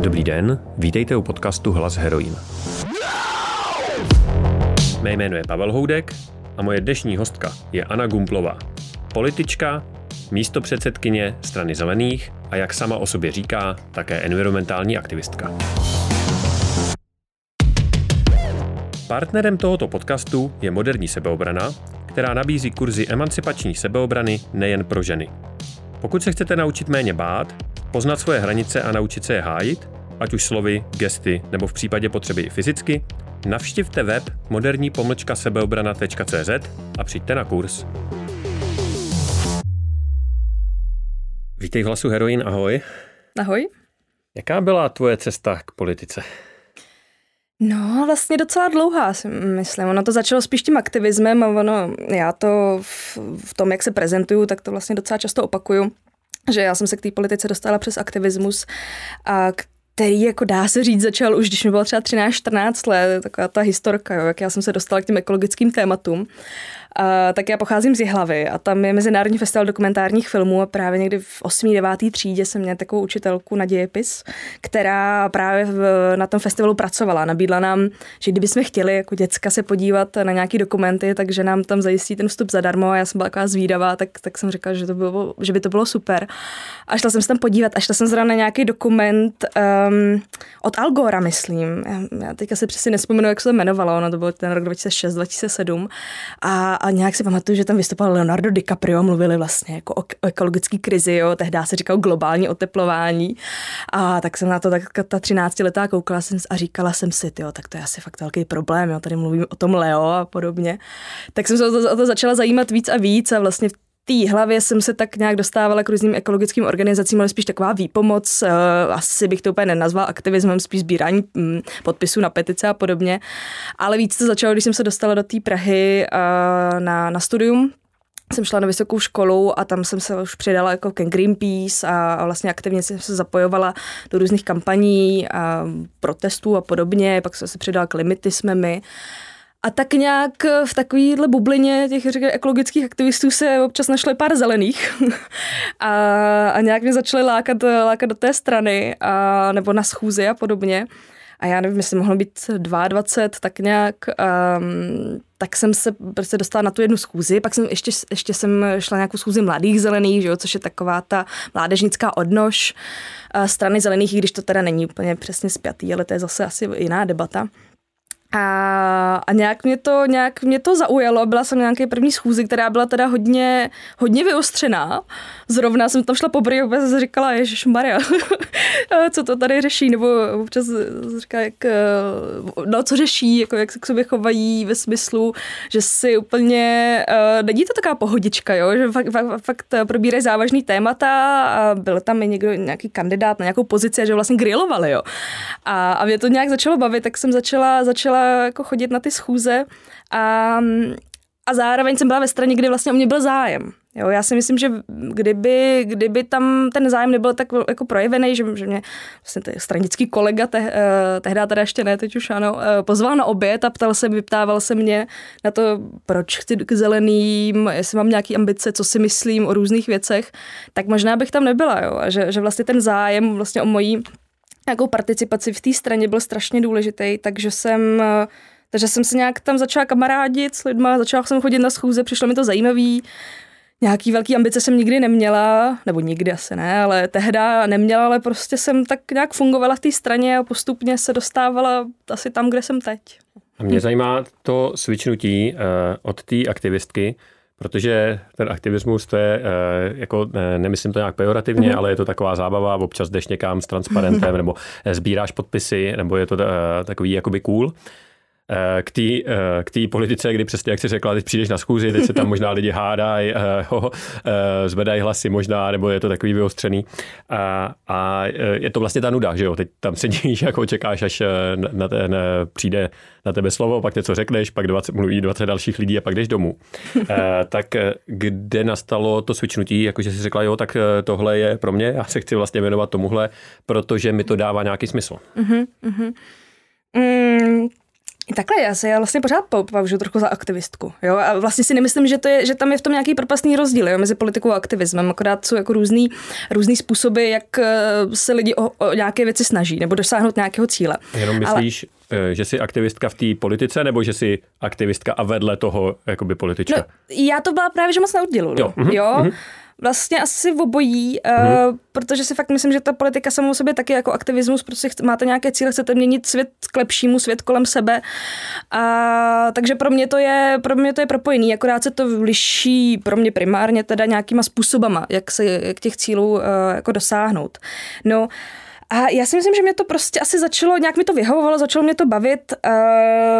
Dobrý den, vítejte u podcastu Hlas Heroin. Mé jméno je Pavel Houdek a moje dnešní hostka je Anna Gumplová. Politička, místo předsedkyně strany zelených a jak sama o sobě říká, také environmentální aktivistka. Partnerem tohoto podcastu je Moderní sebeobrana, která nabízí kurzy emancipační sebeobrany nejen pro ženy. Pokud se chcete naučit méně bát, poznat svoje hranice a naučit se je hájit, ať už slovy, gesty nebo v případě potřeby i fyzicky, navštivte web moderní pomlčka sebeobrana.cz a přijďte na kurz. Vítej v hlasu Heroin, ahoj. Ahoj. Jaká byla tvoje cesta k politice? No, vlastně docela dlouhá, si myslím. Ono to začalo spíš tím aktivismem a ono, já to v, v tom, jak se prezentuju, tak to vlastně docela často opakuju, že já jsem se k té politice dostala přes aktivismus a který jako dá se říct začal už, když mi bylo třeba 13-14 let, taková ta historka, jo, jak já jsem se dostala k těm ekologickým tématům. Uh, tak já pocházím z Jihlavy a tam je Mezinárodní festival dokumentárních filmů a právě někdy v 8. 9. třídě jsem měla takovou učitelku na dějepis, která právě v, na tom festivalu pracovala. Nabídla nám, že kdybychom chtěli jako děcka se podívat na nějaký dokumenty, takže nám tam zajistí ten vstup zadarmo a já jsem byla taková zvídavá, tak, tak jsem říkala, že, to bylo, že by to bylo super. A šla jsem se tam podívat a šla jsem zrovna na nějaký dokument um, od Algora, myslím. Já, já teďka se přesně nespomenu, jak se to jmenovalo, ono to byl ten rok 2006-2007. A a nějak si pamatuju, že tam vystupoval Leonardo DiCaprio, mluvili vlastně jako o, ekologické krizi, jo, tehdy se říkal globální oteplování. A tak jsem na to tak ta 13 letá koukala jsem a říkala jsem si, jo, tak to je asi fakt velký problém, jo, tady mluvím o tom Leo a podobně. Tak jsem se o to, o to začala zajímat víc a víc a vlastně té hlavě jsem se tak nějak dostávala k různým ekologickým organizacím, ale spíš taková výpomoc, eh, asi bych to úplně nenazval aktivismem, spíš sbírání mm, podpisů na petice a podobně. Ale víc to začalo, když jsem se dostala do té Prahy eh, na, na studium, jsem šla na vysokou školu a tam jsem se už přidala jako ke Greenpeace a, a vlastně aktivně jsem se zapojovala do různých kampaní a protestů a podobně, pak jsem se přidala k Limity jsme my. A tak nějak v takovéhle bublině těch řekl, ekologických aktivistů se občas našly pár zelených a, a nějak mě začaly lákat, lákat do té strany a, nebo na schůzi a podobně. A já nevím, jestli mohlo být 22, tak nějak, um, tak jsem se prostě dostala na tu jednu schůzi, pak jsem ještě, ještě jsem šla nějakou schůzi mladých zelených, že jo, což je taková ta mládežnická odnož uh, strany zelených, i když to teda není úplně přesně spjatý, ale to je zase asi jiná debata. A, a nějak, mě to, nějak mě to zaujalo. Byla jsem nějaké první schůzi, která byla teda hodně, hodně vyostřená. Zrovna jsem tam šla po a a říkala, Ježíš Maria, co to tady řeší, nebo občas říká, jak, no, co řeší, jako jak se k sobě chovají ve smyslu, že si úplně, uh, není to taková pohodička, jo? že fakt, fakt, fakt probírají závažný témata a byl tam i někdo, nějaký kandidát na nějakou pozici že vlastně grilovali, jo. A, a mě to nějak začalo bavit, tak jsem začala, začala jako chodit na ty schůze a, a zároveň jsem byla ve straně, kdy vlastně o mě byl zájem. Jo, já si myslím, že kdyby, kdyby tam ten zájem nebyl tak jako projevený, že, že mě vlastně ten stranický kolega, te, uh, tehdy teda ještě ne, teď už ano, uh, pozval na oběd a ptal se, vyptával se mě na to, proč chci k zeleným, jestli mám nějaký ambice, co si myslím o různých věcech, tak možná bych tam nebyla, jo, a že, že vlastně ten zájem vlastně o mojí nějakou participaci v té straně byl strašně důležitý, takže jsem, takže jsem se nějak tam začala kamarádit s lidma, začala jsem chodit na schůze, přišlo mi to zajímavý. Nějaký velký ambice jsem nikdy neměla, nebo nikdy asi ne, ale tehda neměla, ale prostě jsem tak nějak fungovala v té straně a postupně se dostávala asi tam, kde jsem teď. A mě zajímá to switchnutí uh, od té aktivistky, Protože ten aktivismus, to je, eh, jako, nemyslím to nějak pejorativně, mm-hmm. ale je to taková zábava, občas jdeš někam s transparentem, nebo eh, sbíráš podpisy, nebo je to eh, takový jakoby cool k té k tý politice, kdy přesně, jak jsi řekla, teď přijdeš na schůzi, teď se tam možná lidi hádají, zvedají hlasy možná, nebo je to takový vyostřený. A, a je to vlastně ta nuda, že jo, teď tam sedíš, jako čekáš, až na ten přijde na tebe slovo, pak něco řekneš, pak 20, mluví 20 dalších lidí a pak jdeš domů. tak eh, kde nastalo to switchnutí, jakože jsi řekla, jo, tak eh, tohle je pro mě, já se chci vlastně věnovat tomuhle, protože mi to dává nějaký smysl. Uh-huh, uh-huh. Mm, Takhle, já se já vlastně pořád považuji trochu za aktivistku. Jo? A vlastně si nemyslím, že, to je, že tam je v tom nějaký propastný rozdíl jo? mezi politikou a aktivismem. Akorát jsou jako různý, různý způsoby, jak eh, se lidi o, o nějaké věci snaží nebo dosáhnout nějakého cíle. Jenom myslíš, Ale... že jsi aktivistka v té politice, nebo že jsi aktivistka a vedle toho jakoby politička? No, já to byla právě, že moc neodděluju. Jo. jo? Mm-hmm. Vlastně asi v obojí, hmm. uh, protože si fakt myslím, že ta politika samou sobě taky jako aktivismus, protože máte nějaké cíle, chcete měnit svět k lepšímu, svět kolem sebe. A, takže pro mě to je, pro mě to je propojený, akorát se to liší pro mě primárně teda nějakýma způsobama, jak se jak těch cílů uh, jako dosáhnout. No, uh, a já si myslím, že mě to prostě asi začalo, nějak mi to vyhovovalo, začalo mě to bavit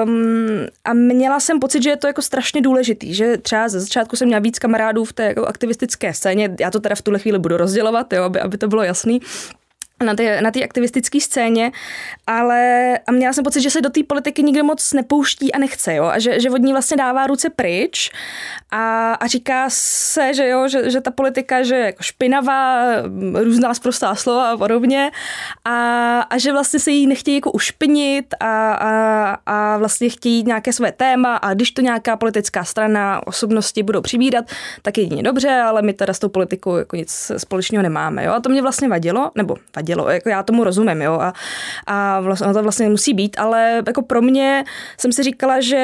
um, a měla jsem pocit, že je to jako strašně důležitý, že třeba ze začátku jsem měla víc kamarádů v té jako aktivistické scéně, já to teda v tuhle chvíli budu rozdělovat, jo, aby, aby to bylo jasný, na té na aktivistické scéně, ale a měla jsem pocit, že se do té politiky nikdo moc nepouští a nechce, jo, a že, že od ní vlastně dává ruce pryč a, a říká se, že jo, že, že ta politika, že je jako špinavá, různá zprostá slova a podobně a, a že vlastně se jí nechtějí jako ušpinit a, a, a vlastně chtějí nějaké své téma a když to nějaká politická strana, osobnosti budou přibírat, tak jedině dobře, ale my teda s tou politikou jako nic společného nemáme, jo, a to mě vlastně vadilo, nebo vadilo dělo. Jako já tomu rozumím, jo, a, a vlastně, to vlastně musí být, ale jako pro mě jsem si říkala, že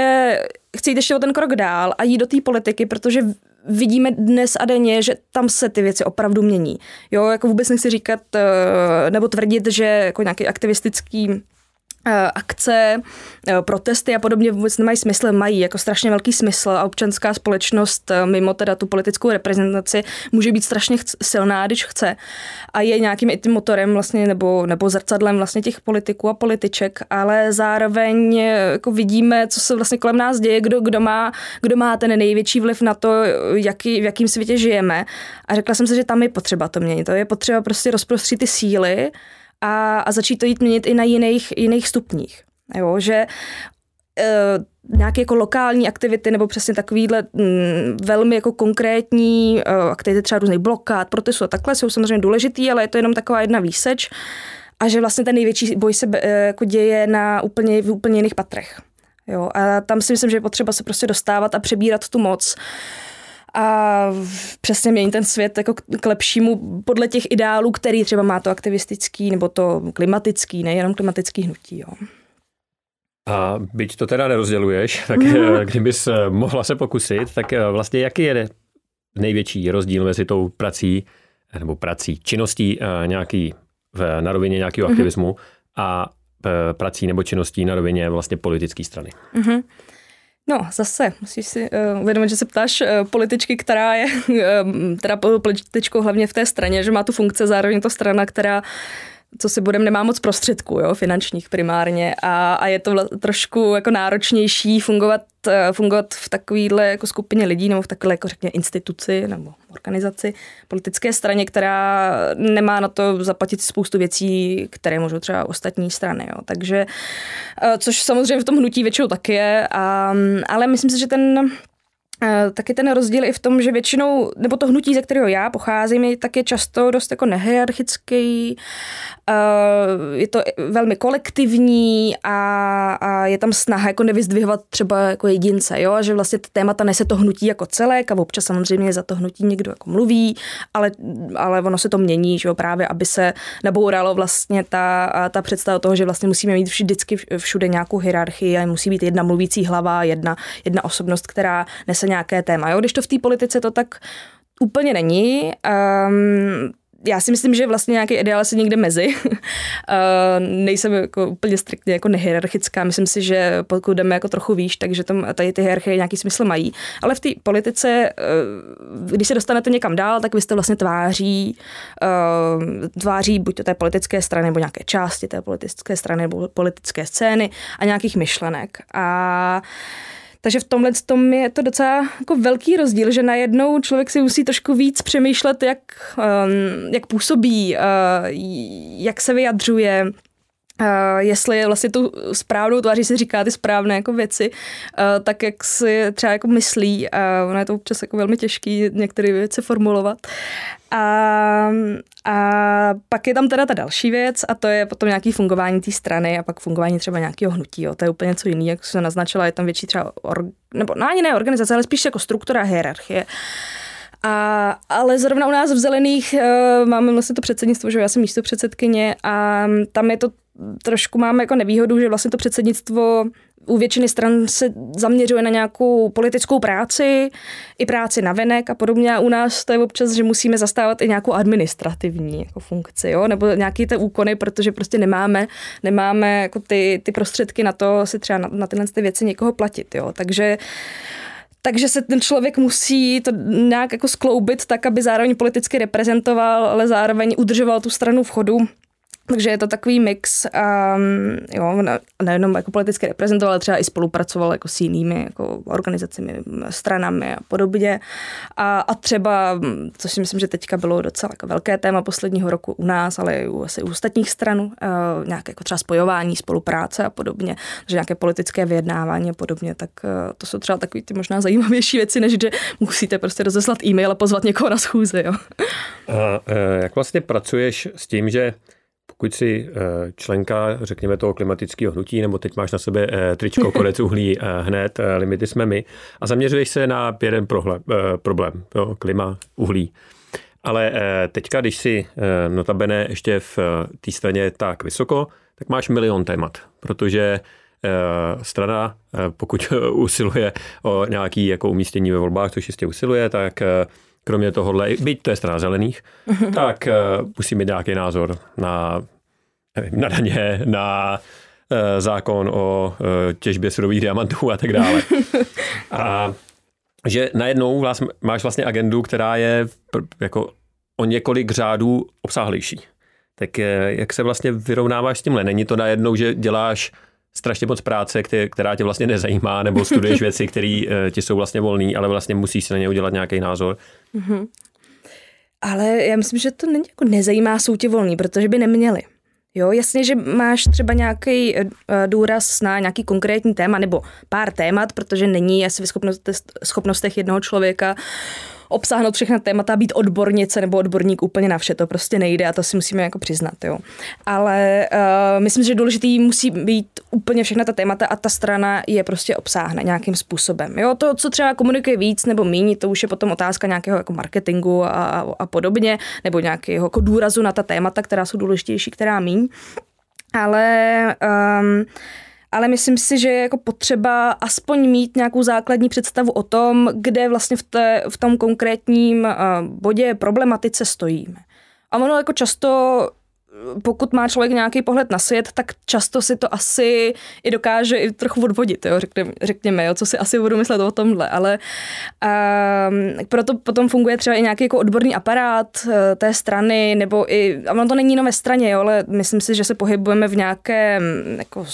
chci jít ještě o ten krok dál a jít do té politiky, protože vidíme dnes a denně, že tam se ty věci opravdu mění. Jo, jako vůbec nechci říkat eh, nebo tvrdit, že jako nějaký aktivistický akce, eh, protesty a podobně vůbec nemají smysl, mají jako strašně velký smysl a občanská společnost eh, mimo teda tu politickou reprezentaci může být strašně silná, když chce. A je nějakým i tím motorem vlastně nebo, nebo zrcadlem vlastně těch politiků a političek, ale zároveň jako vidíme, co se vlastně kolem nás děje, kdo, kdo, má, kdo má ten největší vliv na to, jaký, v jakém světě žijeme. A řekla jsem si, že tam je potřeba to měnit, to je potřeba prostě rozprostřít ty síly a, a začít to jít měnit i na jiných, jiných stupních. Jo, že e, nějaké jako lokální aktivity nebo přesně takovýhle m, mm, velmi jako konkrétní e, aktivity, třeba různých blokád, protestů a takhle jsou samozřejmě důležitý, ale je to jenom taková jedna výseč a že vlastně ten největší boj se e, jako děje na úplně, v úplně jiných patrech. Jo, a tam si myslím, že je potřeba se prostě dostávat a přebírat tu moc a přesně mění ten svět jako k lepšímu podle těch ideálů, který třeba má to aktivistický nebo to klimatický, nejenom klimatický hnutí. Jo. A byť to teda nerozděluješ, tak mm. kdybys eh, mohla se pokusit, tak eh, vlastně jaký je největší rozdíl mezi tou prací nebo prací, činností nějaký v, na rovině nějakého mm. aktivismu a prací nebo činností na rovině vlastně politické strany? Mm. No, zase musíš si uh, uvědomit, že se ptáš uh, političky, která je uh, teda političkou hlavně v té straně, že má tu funkce, zároveň to strana, která co si budem, nemá moc prostředků, jo, finančních primárně. A, a je to vla, trošku jako náročnější fungovat, fungovat v takovéhle jako skupině lidí nebo v takové jako řekně instituci nebo organizaci, politické straně, která nemá na to zaplatit spoustu věcí, které můžou třeba ostatní strany. Jo. Takže, eh, což samozřejmě v tom hnutí většinou taky je, a, ale myslím si, že ten Eh, taky ten rozdíl i v tom, že většinou, nebo to hnutí, ze kterého já pocházím, je tak je často dost jako nehierarchický, eh, je to velmi kolektivní a, a je tam snaha jako nevyzdvihovat třeba jako jedince, jo, a že vlastně ty témata nese to hnutí jako celek a občas samozřejmě za to hnutí někdo jako mluví, ale, ale ono se to mění, že jo, právě aby se nabouralo vlastně ta, ta představa toho, že vlastně musíme mít vždycky všude nějakou hierarchii a musí být jedna mluvící hlava, jedna, jedna osobnost, která nese se nějaké téma. Jo? Když to v té politice to tak úplně není. Um, já si myslím, že vlastně nějaký ideál se někde mezi. uh, nejsem jako úplně striktně jako nehierarchická. Myslím si, že pokud jdeme jako trochu výš, takže tam tady ty hierarchie nějaký smysl mají. Ale v té politice, uh, když se dostanete někam dál, tak vy jste vlastně tváří, uh, tváří buď to té politické strany, nebo nějaké části té politické strany, nebo politické scény a nějakých myšlenek. A takže v tomhle tom je to docela jako velký rozdíl, že najednou člověk si musí trošku víc přemýšlet, jak, um, jak působí, uh, jak se vyjadřuje, Uh, jestli je vlastně tu správnou tváří si říká ty správné jako věci, uh, tak jak si třeba jako myslí. Uh, ono je to občas jako velmi těžký některé věci formulovat. A, a pak je tam teda ta další věc a to je potom nějaký fungování té strany a pak fungování třeba nějakého hnutí. Jo. To je úplně něco jiného, jak se naznačila, je tam větší třeba, or, nebo no ani ne organizace, ale spíš jako struktura hierarchie. A, ale zrovna u nás v Zelených uh, máme vlastně to předsednictvo, že já jsem místo předsedkyně a tam je to trošku máme jako nevýhodu, že vlastně to předsednictvo u většiny stran se zaměřuje na nějakou politickou práci, i práci na venek a podobně. A u nás to je občas, že musíme zastávat i nějakou administrativní jako funkci, jo? nebo nějaké ty úkony, protože prostě nemáme, nemáme jako ty, ty prostředky na to si třeba na, na tyhle ty věci někoho platit. Jo? Takže takže se ten člověk musí to nějak jako skloubit tak, aby zároveň politicky reprezentoval, ale zároveň udržoval tu stranu v chodu takže je to takový mix, um, jo, nejenom jako politicky reprezentoval, ale třeba i spolupracoval jako s jinými jako organizacemi, stranami a podobně. A, a třeba, což si myslím, že teďka bylo docela jako velké téma posledního roku u nás, ale i u, asi u ostatních stran, uh, nějaké jako třeba spojování, spolupráce a podobně, že nějaké politické vyjednávání a podobně, tak uh, to jsou třeba takový ty možná zajímavější věci, než že musíte prostě rozeslat e-mail a pozvat někoho na schůzi. Jo. A, e, jak vlastně pracuješ s tím, že pokud si eh, členka, řekněme toho klimatického hnutí, nebo teď máš na sebe eh, tričko konec uhlí eh, hned, limity jsme my, a zaměřuješ se na jeden problém, jo, klima, uhlí. Ale teďka, když si notabene ještě v té straně tak vysoko, tak máš milion témat, protože strana, pokud usiluje o nějaké jako umístění ve volbách, což jistě usiluje, tak kromě tohohle, byť to je strana zelených, tak uh, musí mít nějaký názor na, nevím, na daně, na uh, zákon o uh, těžbě surových diamantů a tak dále. A že najednou vlast, máš vlastně agendu, která je jako o několik řádů obsáhlejší. Tak jak se vlastně vyrovnáváš s tímhle? Není to najednou, že děláš strašně moc práce, která tě vlastně nezajímá, nebo studuješ věci, které eh, ti jsou vlastně volné, ale vlastně musíš si na ně udělat nějaký názor. Mm-hmm. Ale já myslím, že to není jako nezajímá, jsou ti volný, protože by neměli. Jo, jasně, že máš třeba nějaký uh, důraz na nějaký konkrétní téma nebo pár témat, protože není asi v schopnostech jednoho člověka obsáhnout všechna témata, být odbornice nebo odborník úplně na vše, to prostě nejde a to si musíme jako přiznat, jo. Ale uh, myslím, že důležitý musí být úplně všechna ta témata a ta strana je prostě obsáhne nějakým způsobem. Jo, to, co třeba komunikuje víc nebo méně, to už je potom otázka nějakého jako marketingu a, a, podobně, nebo nějakého jako důrazu na ta témata, která jsou důležitější, která míň. Ale um, ale myslím si, že je jako potřeba aspoň mít nějakou základní představu o tom, kde vlastně v, té, v tom konkrétním uh, bodě problematice stojíme. A ono jako často pokud má člověk nějaký pohled na svět, tak často si to asi i dokáže i trochu odvodit, jo, řekněme, řekněme jo, co si asi budu myslet o tomhle, ale um, proto potom funguje třeba i nějaký jako odborný aparát uh, té strany, nebo i, a ono to není jenom ve straně, jo, ale myslím si, že se pohybujeme v nějakém jako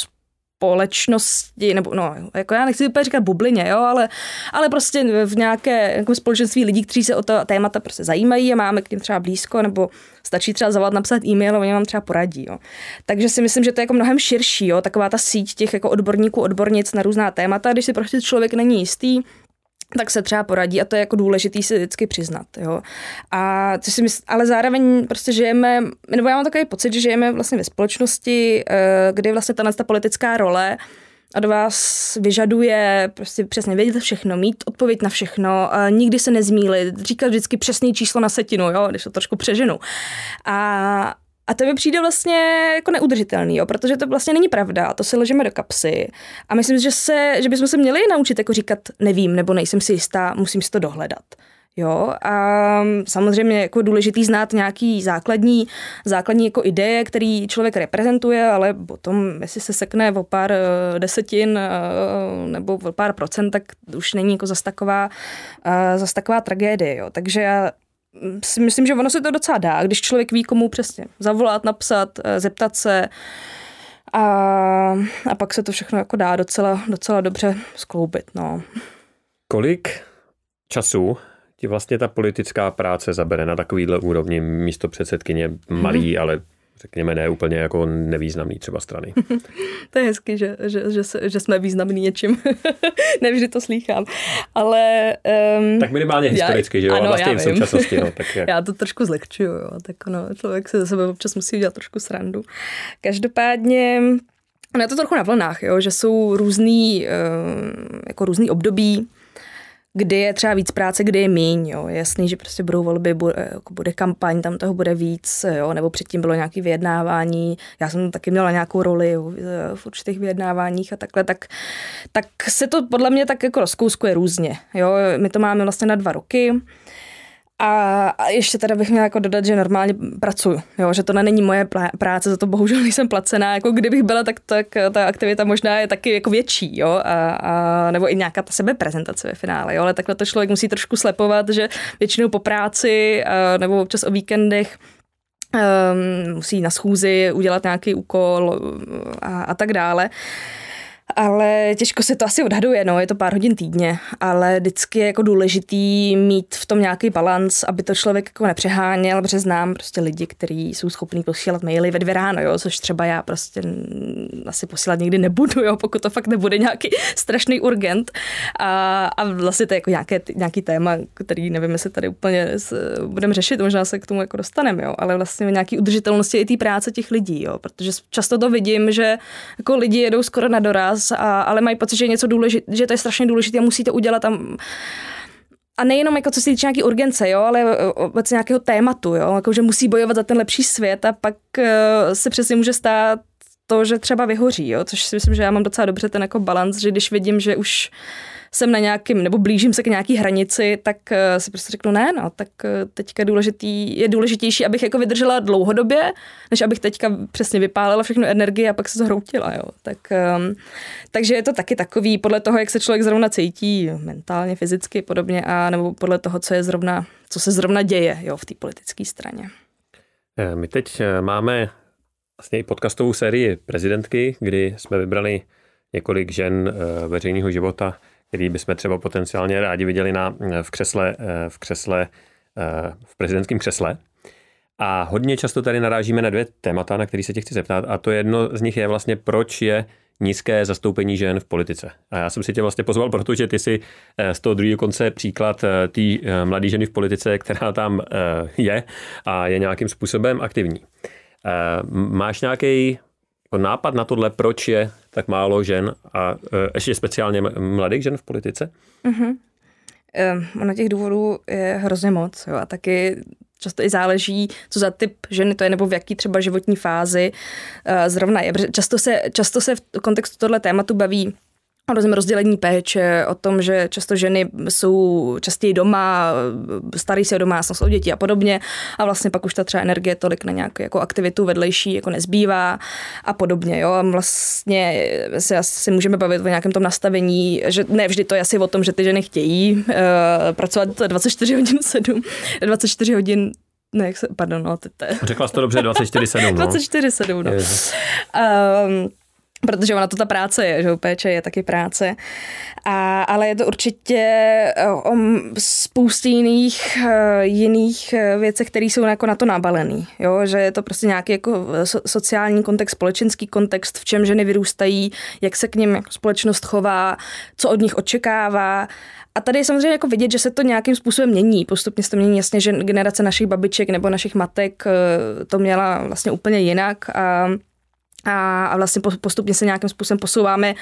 společnosti, nebo no, jako já nechci úplně říkat bublině, jo, ale, ale prostě v nějaké jako společenství lidí, kteří se o to témata prostě zajímají a máme k ním třeba blízko, nebo stačí třeba zavolat, napsat e-mail a oni vám třeba poradí. Jo. Takže si myslím, že to je jako mnohem širší, jo, taková ta síť těch jako odborníků, odbornic na různá témata, když si prostě člověk není jistý, tak se třeba poradí a to je jako důležitý si vždycky přiznat. Jo. A co si mysl, ale zároveň prostě žijeme, nebo já mám takový pocit, že žijeme vlastně ve společnosti, eh, kdy vlastně ta, ta politická role od vás vyžaduje prostě přesně vědět všechno, mít odpověď na všechno, nikdy se nezmílit, říkat vždycky přesný číslo na setinu, jo, když to trošku přeženu. A, a to mi přijde vlastně jako neudržitelný, jo, protože to vlastně není pravda, to si ležíme do kapsy. A myslím, že, se, že bychom se měli naučit jako říkat nevím nebo nejsem si jistá, musím si to dohledat. Jo, a samozřejmě jako důležitý znát nějaký základní, základní jako ideje, který člověk reprezentuje, ale potom, jestli se sekne o pár eh, desetin eh, nebo o pár procent, tak už není jako zas taková, eh, zas taková tragédie. Jo. Takže já si myslím, že ono se to docela dá, když člověk ví, komu přesně zavolat, napsat, eh, zeptat se a, a pak se to všechno jako dá docela, docela dobře skloubit. No. Kolik času ti vlastně ta politická práce zabere na takovýhle úrovni místo předsedkyně malý, hmm. ale řekněme, ne úplně jako nevýznamný třeba strany. to je hezky, že, že, že, že jsme významní něčím. Nevždy to slýchám. Ale... Um, tak minimálně historicky, já, že jo? Ano, vlastně v současnosti. No, tak jak... Já to trošku zlehčuju, jo. Tak ono, člověk se za sebe občas musí udělat trošku srandu. Každopádně Ono je to trochu na vlnách, jo, že jsou různý, uh, jako různý období, kdy je třeba víc práce, kdy je míň. Jo. Jasný, že prostě budou volby, bude, jako bude kampaň, tam toho bude víc, jo. nebo předtím bylo nějaké vyjednávání. Já jsem taky měla nějakou roli jo, v určitých vyjednáváních a takhle, tak, tak se to podle mě tak jako rozkouskuje různě. Jo. My to máme vlastně na dva roky. A, ještě teda bych měla jako dodat, že normálně pracuju, jo, že to není moje práce, za to bohužel nejsem placená, jako kdybych byla, tak, tak ta aktivita možná je taky jako větší, jo, a, a, nebo i nějaká ta sebeprezentace ve finále, jo, ale takhle to člověk musí trošku slepovat, že většinou po práci a, nebo občas o víkendech um, musí na schůzi udělat nějaký úkol a, a tak dále ale těžko se to asi odhaduje, no, je to pár hodin týdně, ale vždycky je jako důležitý mít v tom nějaký balans, aby to člověk jako nepřeháněl, protože znám prostě lidi, kteří jsou schopní posílat maily ve dvě ráno, jo, což třeba já prostě asi posílat nikdy nebudu, jo, pokud to fakt nebude nějaký strašný urgent. A, a vlastně to je jako nějaké, nějaký téma, který nevím, jestli tady úplně budeme řešit, možná se k tomu jako dostaneme, jo, ale vlastně nějaký udržitelnosti i té práce těch lidí, jo, protože často to vidím, že jako lidi jedou skoro na doraz čas, a, ale mají pocit, že je něco důležité, že to je strašně důležité a musíte udělat tam. A nejenom jako co se týče nějaký urgence, jo, ale obecně nějakého tématu, jo, jako že musí bojovat za ten lepší svět a pak uh, se přesně může stát to, že třeba vyhoří, jo, což si myslím, že já mám docela dobře ten jako balans, že když vidím, že už jsem na nějakým, nebo blížím se k nějaký hranici, tak uh, si prostě řeknu ne, no, tak uh, teďka důležitý, je důležitější, abych jako vydržela dlouhodobě, než abych teďka přesně vypálila všechnu energii a pak se zhroutila, jo. Tak, um, takže je to taky takový, podle toho, jak se člověk zrovna cítí, mentálně, fyzicky podobně, a nebo podle toho, co je zrovna, co se zrovna děje, jo, v té politické straně. Eh, my teď máme vlastně i podcastovou sérii prezidentky, kdy jsme vybrali několik žen veřejného života, který bychom třeba potenciálně rádi viděli na, v křesle, v křesle, v prezidentském křesle. A hodně často tady narážíme na dvě témata, na které se tě chci zeptat. A to jedno z nich je vlastně, proč je nízké zastoupení žen v politice. A já jsem si tě vlastně pozval, protože ty si eh, z toho druhého konce příklad eh, té eh, mladé ženy v politice, která tam je a je nějakým způsobem aktivní. Máš nějaký jako nápad na tohle, proč je tak málo žen a e, ještě speciálně mladých žen v politice? Mm-hmm. Ono těch důvodů je hrozně moc jo, a taky často i záleží, co za typ ženy to je, nebo v jaký třeba životní fázi uh, zrovna je. Často se, často se v kontextu tohle tématu baví o rozdělení péče, o tom, že často ženy jsou častěji doma, starí se o domácnost, o děti a podobně a vlastně pak už ta třeba energie tolik na nějakou jako aktivitu vedlejší jako nezbývá a podobně. Jo? A vlastně se asi můžeme bavit o nějakém tom nastavení, že ne vždy to je asi o tom, že ty ženy chtějí uh, pracovat 24 hodin 7, 24 hodin ne, jak se, pardon, no, ty, Řekla jsi to dobře, 24-7, no. 24-7, no. Um, protože ona to ta práce je, že péče je taky práce. A, ale je to určitě eh, o spousty jiných, eh, jiných eh, věcí, které jsou jako na to nabalený. Jo? Že je to prostě nějaký jako sociální kontext, společenský kontext, v čem ženy vyrůstají, jak se k ním jako společnost chová, co od nich očekává. A tady je samozřejmě jako vidět, že se to nějakým způsobem mění. Postupně se to mění jasně, že generace našich babiček nebo našich matek to měla vlastně úplně jinak. A a, vlastně postupně se nějakým způsobem posouváme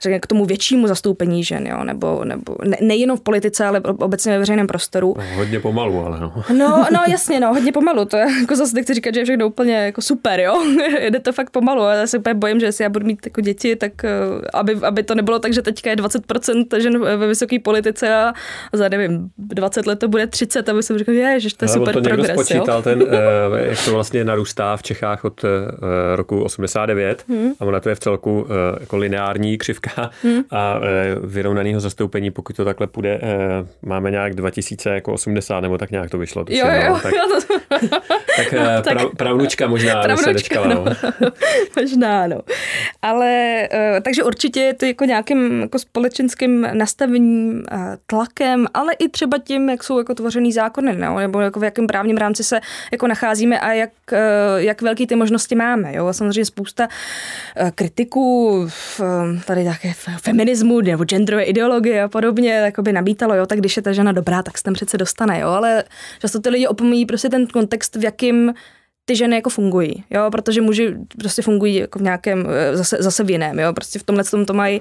řekněme, k tomu většímu zastoupení žen, jo? nebo, nebo ne, nejenom v politice, ale obecně ve veřejném prostoru. No, hodně pomalu, ale no. No, no jasně, no, hodně pomalu, to je, jako zase nechci říkat, že je všechno úplně jako super, jo, jde to fakt pomalu, ale já se úplně bojím, že jestli já budu mít jako děti, tak eh, aby, aby to nebylo tak, že teďka je 20% žen ve vysoké politice a za, nevím, 20 let to bude 30, aby jsem řekl, že to je super to progres, spočítal, jo? ten, eh, jak to vlastně narůstá v Čechách od eh, roku 89 hmm. a ona to je v celku jako lineární křivka Slovenska hmm. a vyrovnaného zastoupení, pokud to takhle půjde, máme nějak 2080 nebo tak nějak to vyšlo. Tuším, jo, jo, no, tak, to... tak, tak pravnučka možná pravnučka, se dočkala. No. možná, no. Ale takže určitě je to jako nějakým jako společenským nastavením, tlakem, ale i třeba tím, jak jsou jako tvořený zákony, no, nebo jako v jakém právním rámci se jako nacházíme a jak, jak velký ty možnosti máme. Jo? A samozřejmě spousta kritiků tady také feminismu nebo genderové ideologie a podobně tak by nabítalo, jo, tak když je ta žena dobrá, tak se tam přece dostane, jo, ale často ty lidi opomíjí prostě ten kontext, v jakým ty ženy jako fungují, jo, protože muži prostě fungují jako v nějakém, eh, zase, zase v jiném, jo, prostě v tomhle tom to mají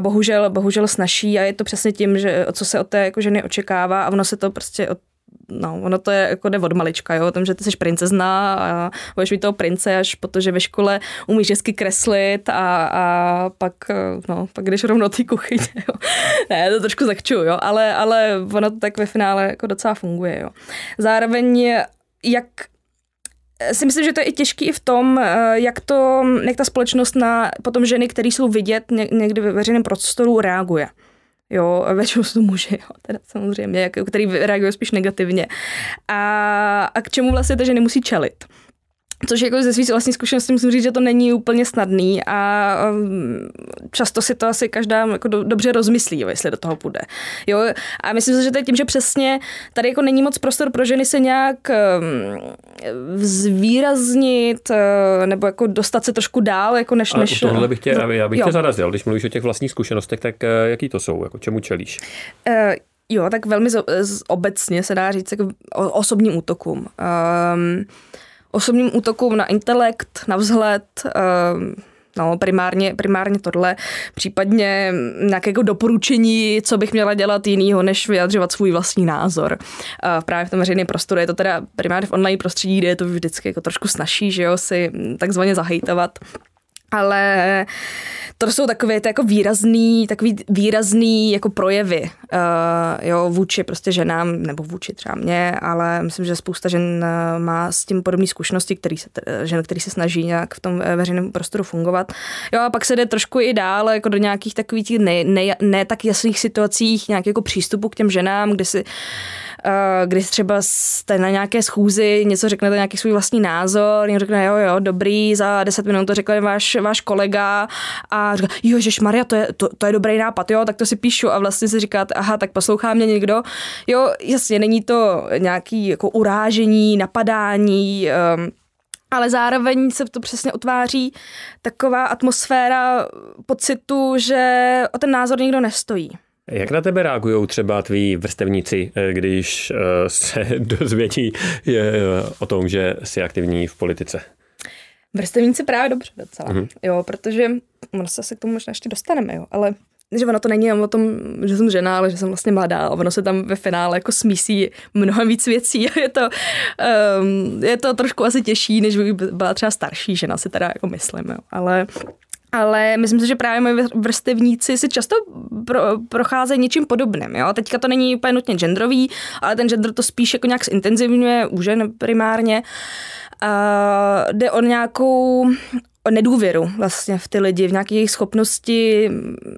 bohužel, bohužel snaží a je to přesně tím, že co se od té jako ženy očekává a ono se to prostě od no, ono to je jako jde od malička, jo, tom, že ty jsi princezna a budeš mít toho prince až protože ve škole umíš hezky kreslit a, a pak, no, pak jdeš rovnou ty kuchyně, jo. Ne, to trošku zakču, jo, ale, ale ono to tak ve finále jako docela funguje, jo. Zároveň jak si myslím, že to je i těžký i v tom, jak, to, jak ta společnost na potom ženy, které jsou vidět někdy ve veřejném prostoru, reaguje. Jo, většinou jsou to muži, jo, teda samozřejmě, který reagují spíš negativně. A, a k čemu vlastně to, že nemusí čelit. Což jako ze svých vlastní zkušeností musím říct, že to není úplně snadný a um, často si to asi každá jako do, dobře rozmyslí, jo, jestli do toho půjde. Jo, a myslím si, že to je tím, že přesně tady jako není moc prostor pro ženy se nějak um, zvýraznit uh, nebo jako dostat se trošku dál, jako než... než tohle bych tě, já bych jo. tě zarazil, když mluvíš o těch vlastních zkušenostech, tak uh, jaký to jsou, jako čemu čelíš? Uh, jo, tak velmi z, z, obecně se dá říct jako osobním útokům. Um, osobním útokům na intelekt, na vzhled, ehm, No, primárně, primárně tohle, případně nějaké jako doporučení, co bych měla dělat jinýho, než vyjadřovat svůj vlastní názor. Uh, právě v tom veřejném prostoru je to teda primárně v online prostředí, kde je to vždycky jako trošku snažší, že jo, si takzvaně zahejtovat ale to jsou takové jako výrazný, takový výrazný jako projevy uh, jo, vůči prostě ženám, nebo vůči třeba mě, ale myslím, že spousta žen uh, má s tím podobné zkušenosti, který se, žen, který se snaží nějak v tom eh, veřejném prostoru fungovat. Jo a pak se jde trošku i dál jako do nějakých takových ne, ne, ne tak jasných situacích, nějaký jako přístupu k těm ženám, kdy si Eh, když třeba jste na nějaké schůzi, něco řeknete, nějaký svůj vlastní názor, někdo řekne, jo, jo, dobrý, za 10 minut to řekl váš, váš kolega a říká, jo, že Maria, to je, to, to, je dobrý nápad, jo, tak to si píšu a vlastně si říkáte, aha, tak poslouchá mě někdo. Jo, jasně, není to nějaký jako urážení, napadání, um, ale zároveň se to přesně utváří taková atmosféra pocitu, že o ten názor nikdo nestojí. Jak na tebe reagují třeba tví vrstevníci, eh, když eh, se dozvědí eh, o tom, že jsi aktivní v politice? Vrstevníci právě dobře docela, mm-hmm. jo, protože ono se k tomu možná ještě dostaneme, jo, ale že ono to není o tom, že jsem žena, ale že jsem vlastně mladá a ono se tam ve finále jako smísí mnohem víc věcí a je to, um, je to trošku asi těžší, než by byla třeba starší žena, si teda jako myslím, jo. ale ale myslím si, že právě moji vrstevníci si často pro, procházejí něčím podobným. Jo? Teďka to není úplně nutně genderový, ale ten gender to spíš jako nějak zintenzivňuje u žen primárně. A jde o nějakou o nedůvěru vlastně v ty lidi, v nějaké jejich schopnosti,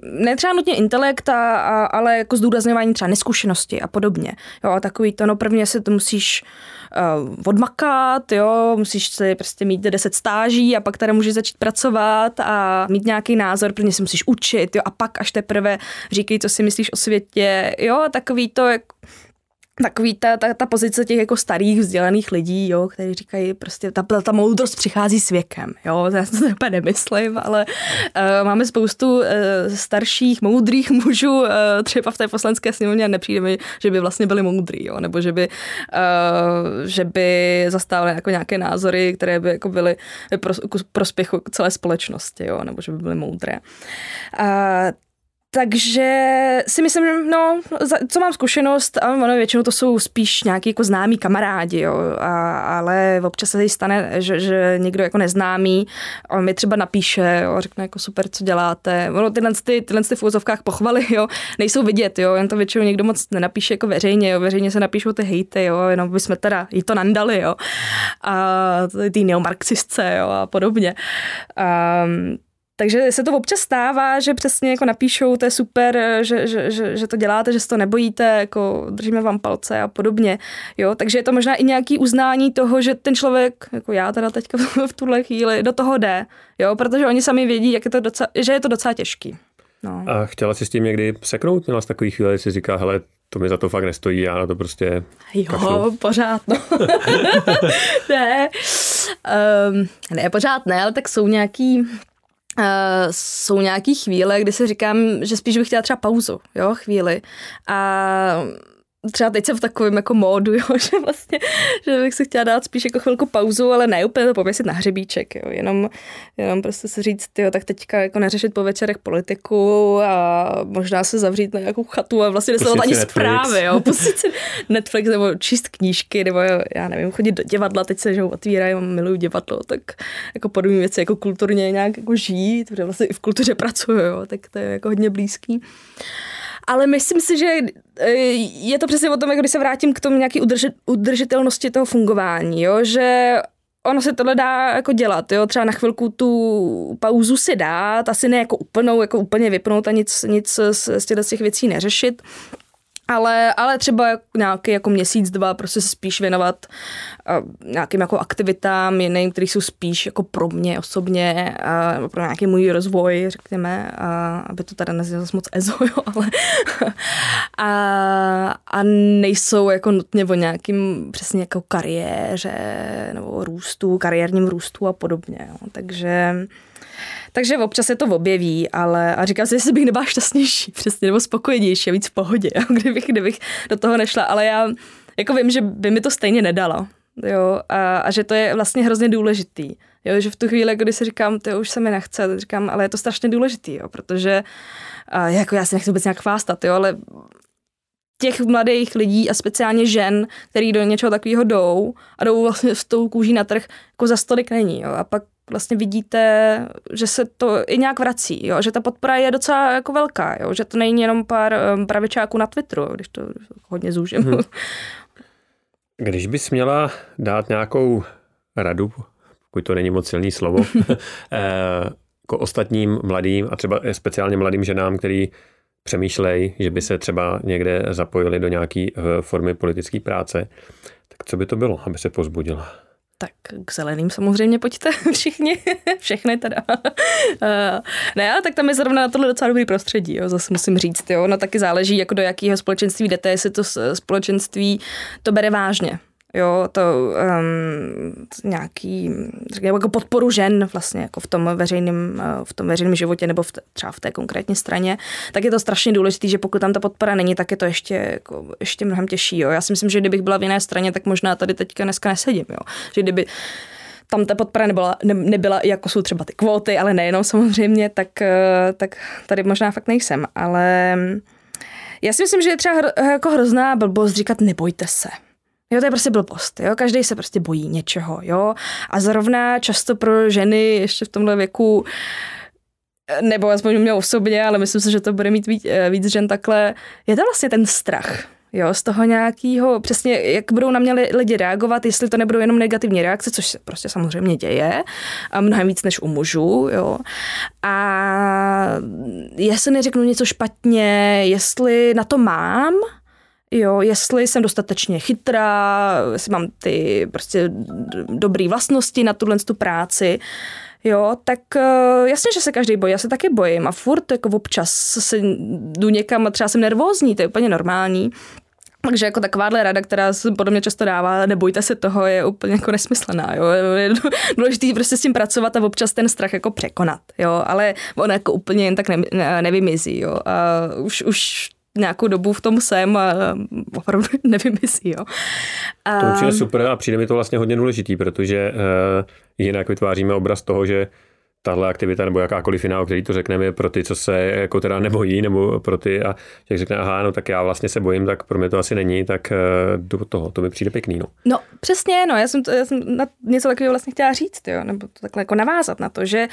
ne třeba nutně intelekt, a, a, ale jako zdůrazňování třeba neskušenosti a podobně. Jo, a takový to, no prvně se to musíš uh, odmakat, jo, musíš si prostě mít 10 stáží a pak tady můžeš začít pracovat a mít nějaký názor, prvně si musíš učit, jo, a pak až teprve říkej, co si myslíš o světě, jo, takový to, jak takový ta, ta, ta pozice těch jako starých vzdělaných lidí, jo, kteří říkají prostě, ta, ta moudrost přichází s věkem, jo, já to úplně nemyslím, ale uh, máme spoustu uh, starších, moudrých mužů uh, třeba v té poslanské sněmovně a nepřijde mi, že by vlastně byli moudrý, jo, nebo že by, uh, že by zastávali jako nějaké názory, které by jako byly pro, k prospěchu celé společnosti, jo, nebo že by byly moudré. Uh, takže si myslím, no, co mám zkušenost, a ono většinou to jsou spíš nějaký jako známí kamarádi, jo, a, ale občas se stane, že, že někdo jako neznámý on mi třeba napíše, jo, řekne jako super, co děláte. Ono tyhle, ty, tyhle ty v úzovkách pochvaly, jo, nejsou vidět, jo, jen to většinou někdo moc nenapíše jako veřejně, jo, veřejně se napíšou ty hejty, jo, jenom bychom teda jí to nandali, jo, a ty neomarxistce, jo, a podobně. Um, takže se to občas stává, že přesně jako napíšou, to je super, že, že, že, že to děláte, že se to nebojíte, jako držíme vám palce a podobně. Jo, takže je to možná i nějaký uznání toho, že ten člověk, jako já teda teďka v tuhle chvíli, do toho jde. Jo, protože oni sami vědí, jak je to docela, že je to docela těžký. No. A chtěla jsi s tím někdy seknout? Měla jsi takový chvíli, si říká, hele, to mi za to fakt nestojí, já na to prostě Jo, kašlu. pořád, no. ne, um, ne, pořád ne, ale tak jsou nějaký, Uh, jsou nějaký chvíle, kdy si říkám, že spíš bych chtěla třeba pauzu, jo, chvíli. A třeba teď jsem v takovém jako módu, jo, že vlastně, že bych si chtěla dát spíš jako chvilku pauzu, ale ne úplně to pověsit na hřebíček, jo, jenom, jenom prostě si říct, jo, tak teďka jako neřešit po večerech politiku a možná se zavřít na nějakou chatu a vlastně nesledovat ani Netflix. zprávy, jo, pustit si Netflix nebo číst knížky, nebo já nevím, chodit do divadla, teď se, že otvírají, miluju divadlo, tak jako podobné věci, jako kulturně nějak jako žít, protože vlastně i v kultuře pracuju, jo, tak to je jako hodně blízký. Ale myslím si, že e, je to přesně o tom, jak když se vrátím k tomu nějaký udržit, udržitelnosti toho fungování, jo? že ono se tohle dá jako dělat, jo, třeba na chvilku tu pauzu si dát, asi ne jako úplnou, jako úplně vypnout a nic, nic z, z těch věcí neřešit, ale, ale třeba nějaký jako měsíc, dva prostě se spíš věnovat uh, nějakým jako aktivitám jiným, které jsou spíš jako pro mě osobně, uh, pro nějaký můj rozvoj, řekněme, uh, aby to tady neznělo zase moc ezo, jo, ale a, a nejsou jako nutně o nějakým přesně jako kariéře nebo růstu, kariérním růstu a podobně, jo. takže takže občas se to objeví, ale a říkám si, jestli bych nebyla šťastnější, přesně, nebo spokojenější a víc v pohodě, jo, kdybych, kdybych do toho nešla, ale já jako vím, že by mi to stejně nedalo. Jo, a, a, že to je vlastně hrozně důležitý. Jo, že v tu chvíli, kdy si říkám, to už se mi nechce, říkám, ale je to strašně důležitý, jo, protože a jako já si nechci vůbec nějak chvástat, jo, ale těch mladých lidí a speciálně žen, který do něčeho takového jdou a jdou vlastně s tou kůží na trh, jako za stolik není. Jo. A pak vlastně vidíte, že se to i nějak vrací, jo? že ta podpora je docela jako velká, jo? že to není jenom pár um, pravičáků na Twitteru, když to hodně zúžím. Hmm. Když bys měla dát nějakou radu, pokud to není moc silný slovo, eh, jako ostatním mladým a třeba speciálně mladým ženám, který přemýšlejí, že by se třeba někde zapojili do nějaké eh, formy politické práce, tak co by to bylo, aby se pozbudila? Tak k zeleným samozřejmě pojďte všichni, všechny teda. Uh, ne, ale tak tam je zrovna na tohle docela dobrý prostředí, jo, zase musím říct, jo. No taky záleží, jako do jakého společenství jdete, jestli to společenství to bere vážně jo, to um, nějaký, řekněme, jako podporu žen vlastně jako v tom veřejném, eh, v tom veřejném životě nebo v třeba v té konkrétní straně, tak je to strašně důležité, že pokud tam ta podpora není, tak je to ještě, jako, ještě mnohem těžší, jo. Já si myslím, že kdybych byla v jiné straně, tak možná tady teďka dneska nesedím, jo. Že kdyby tam ta podpora nebyla, ne, nebyla, jako jsou třeba ty kvóty, ale nejenom samozřejmě, tak, eh, tak tady možná fakt nejsem, ale já si myslím, že je třeba hro, jako hrozná blbost říkat nebojte se. Jo, to je prostě blbost, jo, každý se prostě bojí něčeho, jo, a zrovna často pro ženy ještě v tomhle věku nebo aspoň u mě osobně, ale myslím si, že to bude mít víc, eh, víc žen takhle, je to vlastně ten strach, jo, z toho nějakého, přesně jak budou na mě lidi reagovat, jestli to nebudou jenom negativní reakce, což se prostě samozřejmě děje, a mnohem víc než u mužů, jo. A jestli neřeknu něco špatně, jestli na to mám, Jo, jestli jsem dostatečně chytrá, jestli mám ty prostě dobré vlastnosti na tuhle tu práci, jo, tak uh, jasně, že se každý bojí, já se taky bojím a furt jako občas se jdu někam a třeba jsem nervózní, to je úplně normální. Takže jako takováhle rada, která se podle mě často dává, nebojte se toho, je úplně jako nesmyslná, jo. Je důležité prostě s tím pracovat a občas ten strach jako překonat, jo. Ale on jako úplně jen tak ne, nevymizí, jo. A už, už nějakou dobu v tom jsem a opravdu nevím, jestli jo. A... To určitě super a přijde mi to vlastně hodně důležitý, protože uh, jinak vytváříme obraz toho, že tahle aktivita nebo jakákoliv jiná, o který to řekneme, je pro ty, co se jako teda nebojí, nebo pro ty, a jak řekne, aha, no tak já vlastně se bojím, tak pro mě to asi není, tak uh, do toho, to mi přijde pěkný, no. No, přesně, no, já jsem, to, já jsem na něco takového vlastně chtěla říct, jo, nebo to takhle jako navázat na to, že,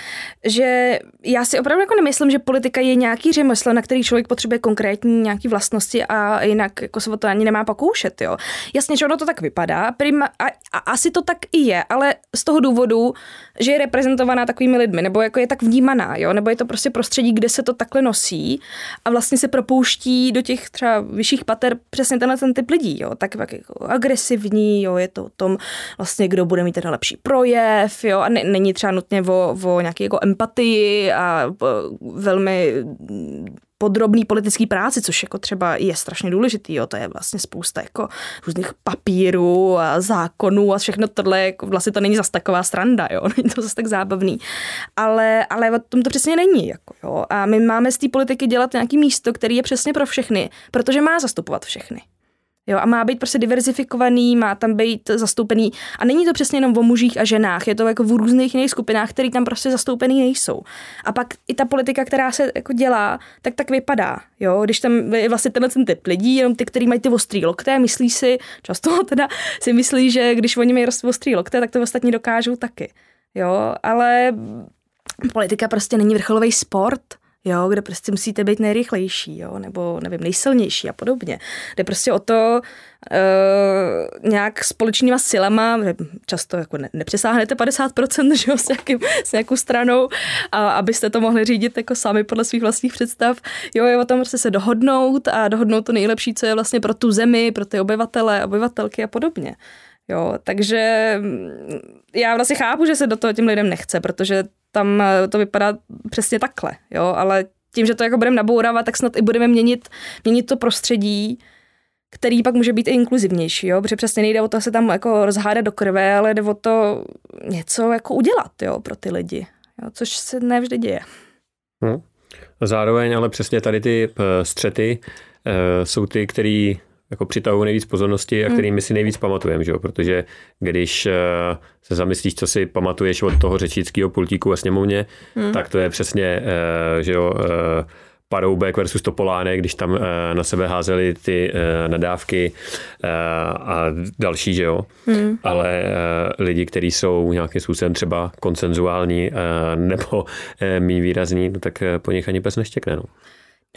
že já si opravdu jako nemyslím, že politika je nějaký řemeslo, na který člověk potřebuje konkrétní nějaký vlastnosti a jinak jako se o to ani nemá pokoušet, jo. Jasně, že ono to tak vypadá, prima, a, a asi to tak i je, ale z toho důvodu, že je reprezentovaná takovými lidmi, nebo jako je tak vnímaná, jo, nebo je to prostě prostředí, kde se to takhle nosí a vlastně se propouští do těch třeba vyšších pater přesně tenhle ten typ lidí, jo, tak jako agresivní, jo, je to o tom vlastně, kdo bude mít ten lepší projev, jo, a ne, není třeba nutně o, o nějaké jako empatii a velmi podrobný politický práci, což jako třeba je strašně důležitý, jo, to je vlastně spousta jako různých papírů a zákonů a všechno tohle, jako vlastně to není zas taková stranda, jo, není to zase tak zábavný, ale, ale o tom to přesně není, jako, jo, a my máme z té politiky dělat nějaký místo, který je přesně pro všechny, protože má zastupovat všechny. Jo, a má být prostě diverzifikovaný, má tam být zastoupený. A není to přesně jenom o mužích a ženách, je to jako v různých jiných skupinách, které tam prostě zastoupený nejsou. A pak i ta politika, která se jako dělá, tak tak vypadá. Jo, když tam je vlastně tenhle ten typ lidí, jenom ty, kteří mají ty ostrý lokté, myslí si, často teda si myslí, že když oni mají ostrý lokté, tak to ostatní dokážou taky. Jo, ale politika prostě není vrcholový sport jo, kde prostě musíte být nejrychlejší, jo, nebo nevím, nejsilnější a podobně. Jde prostě o to, Uh, nějak společnýma silama, často jako ne, nepřesáhnete 50%, že jo, s, nějakým, s nějakou stranou, a abyste to mohli řídit jako sami podle svých vlastních představ. Jo, je o tom prostě se dohodnout a dohodnout to nejlepší, co je vlastně pro tu zemi, pro ty obyvatele, obyvatelky a podobně. Jo, takže mm, já vlastně chápu, že se do toho těm lidem nechce, protože tam eh, to vypadá přesně takhle, jo, ale tím, že to jako budeme nabourávat, tak snad i budeme měnit, měnit to prostředí, který pak může být i inkluzivnější, jo? protože přesně nejde o to se tam jako rozhádat do krve, ale jde o to něco jako udělat jo, pro ty lidi, jo? což se nevždy děje. Hmm. Zároveň ale přesně tady ty eh, střety e, jsou ty, který jako přitahují nejvíc pozornosti a hmm. kterými si nejvíc pamatujeme, že jo? protože když eh, se zamyslíš, co si pamatuješ od toho řečnického pultíku ve sněmovně, hmm. tak to je přesně, eh, že jo, eh, Paroubek versus Topolánek, když tam na sebe házeli ty nadávky a další, že jo. Hmm. Ale lidi, kteří jsou nějakým způsobem třeba konsenzuální nebo méně výrazní, no tak po nich ani pes neštěkne. No.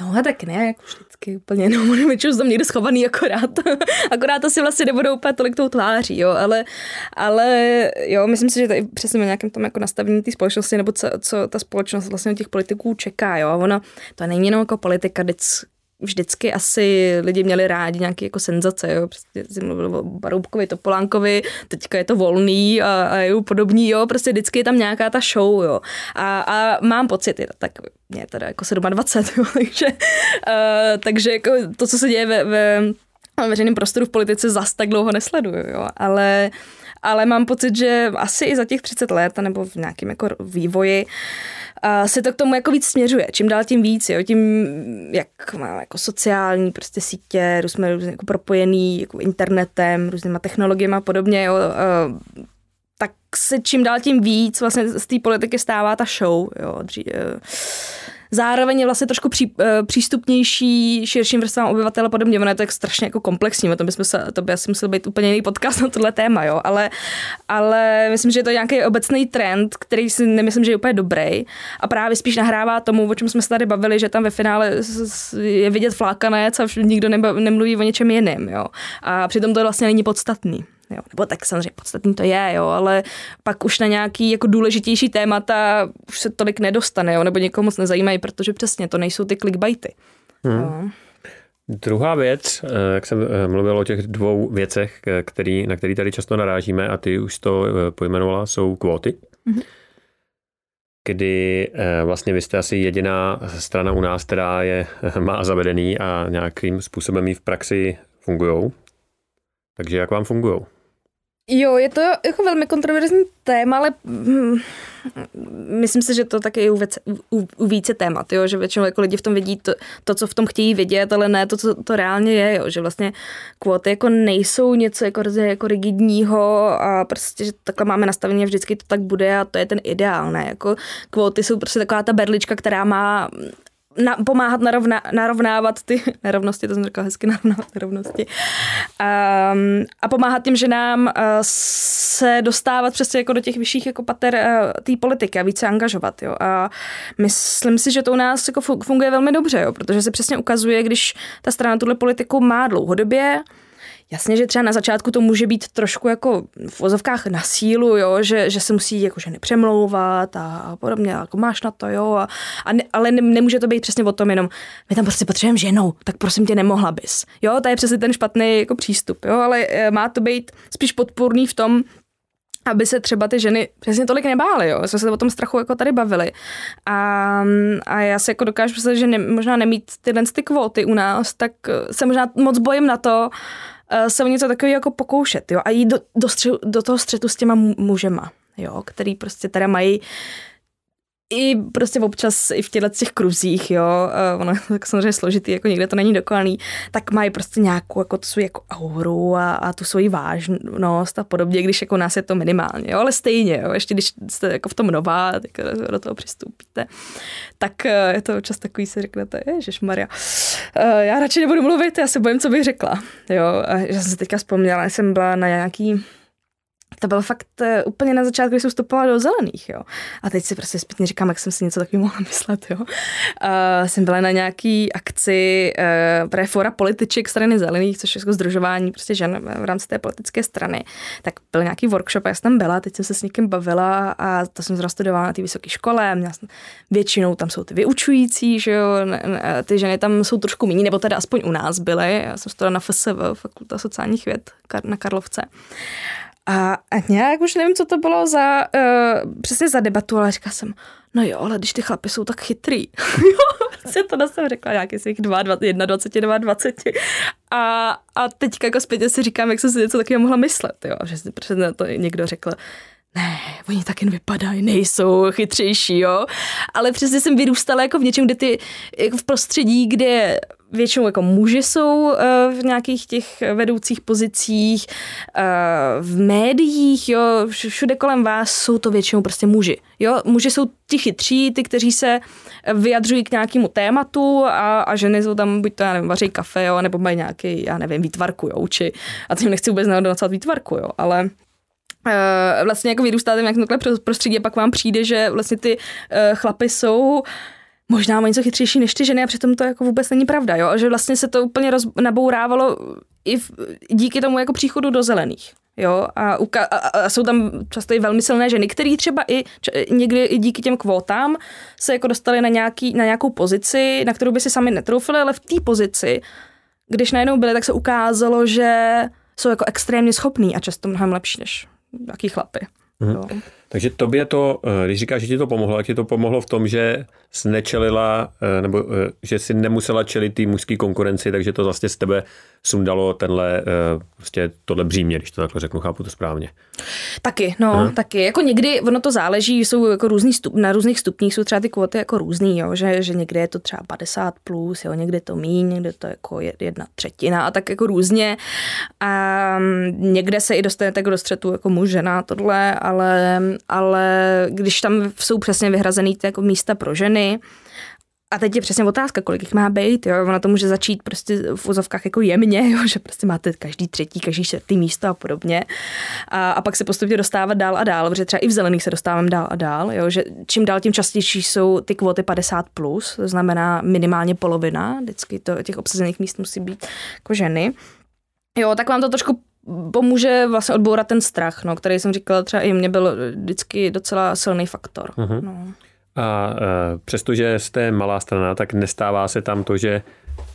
No a tak ne, jako vždycky úplně, no, většinou tam někde schovaný akorát. akorát to si vlastně nebudou úplně tolik tou tváří, jo, ale, ale jo, myslím si, že to je přesně nějakém tom jako nastavení té společnosti, nebo co, co ta společnost vlastně od těch politiků čeká, jo, a ono, to není jenom jako politika, vždycky asi lidi měli rádi nějaké jako senzace, jo, prostě jsi mluvil o Baroubkovi, Topolánkovi, teďka je to volný a, a je podobný, jo, prostě vždycky je tam nějaká ta show, jo, a, a mám pocit, je tak mě teda jako 27, jo, takže, uh, takže jako to, co se děje ve, ve veřejném prostoru v politice zas tak dlouho nesleduju, jo, ale ale mám pocit, že asi i za těch 30 let, nebo v nějakém jako vývoji, a se to k tomu jako víc směřuje. Čím dál tím víc, jo, tím, jak máme jako sociální prostě sítě, jsme různě jako propojený jako internetem, různýma technologiemi a podobně, jo, tak se čím dál tím víc vlastně z té politiky stává ta show, jo, dří, zároveň je vlastně trošku pří, eh, přístupnější širším vrstvám obyvatel a podobně. Ono je to tak strašně jako komplexní, o tom bychom se, to by asi musel být úplně jiný podcast na tohle téma, jo. Ale, ale myslím, že je to nějaký obecný trend, který si nemyslím, že je úplně dobrý a právě spíš nahrává tomu, o čem jsme se tady bavili, že tam ve finále je vidět flákanec a nikdo nemluví o něčem jiném, jo. A přitom to vlastně není podstatný. Jo. Nebo tak samozřejmě podstatný to je, jo, ale pak už na nějaký jako důležitější témata už se tolik nedostane, jo, nebo někoho moc nezajímají, protože přesně to nejsou ty clickbaity. Hmm. Druhá věc, eh, jak jsem eh, mluvil o těch dvou věcech, který, na které tady často narážíme a ty už to eh, pojmenovala, jsou kvóty. Hmm. Kdy vlastně vy jste asi jediná strana u nás, která je má zavedený a nějakým způsobem i v praxi fungují. Takže jak vám fungují? Jo, je to jako velmi kontroverzní téma, ale hm, myslím si, že to taky je u, věc, u, u více témat, jo? že většinou jako lidi v tom vidí to, to, co v tom chtějí vidět, ale ne to, co to reálně je, jo? že vlastně kvóty jako nejsou něco jako, jako rigidního a prostě, že takhle máme nastavení a vždycky to tak bude a to je ten ideál, ne? Jako kvóty jsou prostě taková ta berlička, která má na, pomáhat narovna, narovnávat ty nerovnosti, to jsem řekla hezky, narovnávat nerovnosti. Um, a pomáhat tím, že nám uh, se dostávat přesně jako do těch vyšších jako pater uh, té politiky a více angažovat. Jo. A myslím si, že to u nás jako funguje velmi dobře, jo, protože se přesně ukazuje, když ta strana tuhle politiku má dlouhodobě, Jasně, že třeba na začátku to může být trošku jako v vozovkách na sílu, jo, že, že se musí jako ženy přemlouvat a, a podobně, jako máš na to, jo, a, a ne, ale ne, nemůže to být přesně o tom jenom, my tam prostě potřebujeme ženou, tak prosím tě, nemohla bys. Jo, to je přesně ten špatný jako přístup, jo, ale eh, má to být spíš podpůrný v tom, aby se třeba ty ženy přesně tolik nebály, jo. Jsme se o tom strachu jako tady bavili. A, a já si jako dokážu představit, že ne, možná nemít tyhle ty kvóty u nás, tak se možná moc bojím na to, uh, se o něco takového jako pokoušet, jo. A jít do, do, stři, do toho střetu s těma mužema, jo, který prostě teda mají i prostě občas i v těchto těch kruzích, jo, ono je tak samozřejmě složitý, jako někde to není dokonalý, tak mají prostě nějakou jako tu svou jako auru a, a tu svoji vážnost a podobně, když jako nás je to minimálně, jo, ale stejně, jo, ještě když jste jako v tom nová, tak do toho přistoupíte, tak uh, je to občas takový, si řeknete, Maria, uh, já radši nebudu mluvit, já se bojím, co bych řekla, jo, a já jsem se teďka vzpomněla, jsem byla na nějaký to bylo fakt uh, úplně na začátku, když jsem vstupovala do zelených, jo. A teď si prostě zpětně říkám, jak jsem si něco takového mohla myslet, jo. Uh, jsem byla na nějaký akci uh, právě fora političek strany zelených, což je jako združování prostě žen v rámci té politické strany. Tak byl nějaký workshop a já jsem tam byla, teď jsem se s někým bavila a to jsem zrovna studovala na té vysoké škole. Měla jsem, většinou tam jsou ty vyučující, že jo, ty ženy tam jsou trošku méně, nebo teda aspoň u nás byly. Já jsem studovala na FSV, Fakulta sociálních věd na Karlovce. A, a nějak už nevím, co to bylo za, uh, přesně za debatu, ale říkala jsem, no jo, ale když ty chlapy jsou tak chytrý. jo, se to na jsem řekla nějaký svých 21, 22, 20. A, a teďka jako zpětně si říkám, jak jsem si něco takového mohla myslet, jo, že si přesně to někdo řekl, ne, oni tak jen vypadají, nejsou chytřejší, jo. Ale přesně jsem vyrůstala jako v něčem, kde ty, jako v prostředí, kde většinou jako muži jsou eh, v nějakých těch vedoucích pozicích, eh, v médiích, jo, všude kolem vás jsou to většinou prostě muži. Jo, muži jsou ti chytří, ty, kteří se vyjadřují k nějakému tématu a, a ženy jsou tam, buď to, já nevím, vaří kafe, jo, nebo mají nějaký, já nevím, výtvarku, jo, či, a tím nechci vůbec nehodnocovat výtvarku, jo, ale vlastně jako vyrůstáte v nějakém prostředí a pak vám přijde, že vlastně ty uh, chlapy jsou možná o něco chytřejší než ty ženy a přitom to jako vůbec není pravda, jo? že vlastně se to úplně roz, nabourávalo i v, díky tomu jako příchodu do zelených. Jo, a, uka- a, a jsou tam často i velmi silné ženy, které třeba i č- někdy i díky těm kvótám se jako dostali na, nějaký, na nějakou pozici, na kterou by si sami netroufili, ale v té pozici, když najednou byly, tak se ukázalo, že jsou jako extrémně schopní a často mnohem lepší než jaký chlapy. Mm. Takže tobě to, eh, když říkáš, že ti to pomohlo, tak ti to pomohlo v tom, že jsi nečelila, eh, nebo eh, že si nemusela čelit té mužské konkurenci, takže to vlastně z tebe sundalo tenhle, prostě tohle břímě, když to takhle řeknu, chápu to správně. Taky, no, Aha. taky. Jako někdy, ono to záleží, jsou jako různý stup, na různých stupních jsou třeba ty kvóty jako různý, jo, že, že někde je to třeba 50 plus, jo, někde to míň, někde to jako jedna třetina a tak jako různě. A mm, někde se i dostanete jako do střetu jako muž, žena, tohle, ale ale když tam jsou přesně vyhrazený ty jako místa pro ženy, a teď je přesně otázka, kolik jich má být, jo, ona to může začít prostě v vozovkách jako jemně, jo, že prostě máte každý třetí, každý čtvrtý místo a podobně. A, a pak se postupně dostávat dál a dál, protože třeba i v zelených se dostávám dál a dál, jo, že čím dál tím častější jsou ty kvóty 50+, plus, to znamená minimálně polovina, vždycky to, těch obsazených míst musí být jako ženy. Jo, tak vám to trošku pomůže vlastně odbourat ten strach, no, který jsem říkala, třeba i mě byl vždycky docela silný faktor. Uh-huh. No. A e, přestože jste malá strana, tak nestává se tam to, že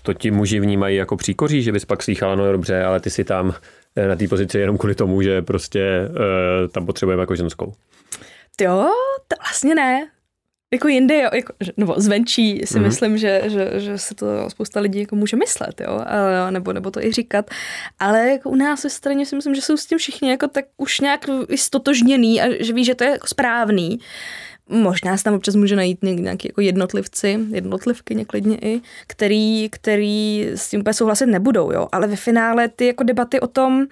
to ti muži vnímají jako příkoří, že bys pak slýchala, no dobře, ale ty si tam e, na té pozici jenom kvůli tomu, že prostě e, tam potřebujeme jako ženskou. Jo, to vlastně ne jako jinde, jo, jako, nebo zvenčí si mm. myslím, že, že, že se to spousta lidí jako může myslet, jo, nebo, nebo to i říkat, ale jako u nás ve straně si myslím, že jsou s tím všichni jako tak už nějak stotožněný a že ví, že to je jako správný. Možná se tam občas může najít nějaký jako jednotlivci, jednotlivky něklidně i, který, který s tím úplně souhlasit nebudou, jo, ale ve finále ty jako debaty o tom,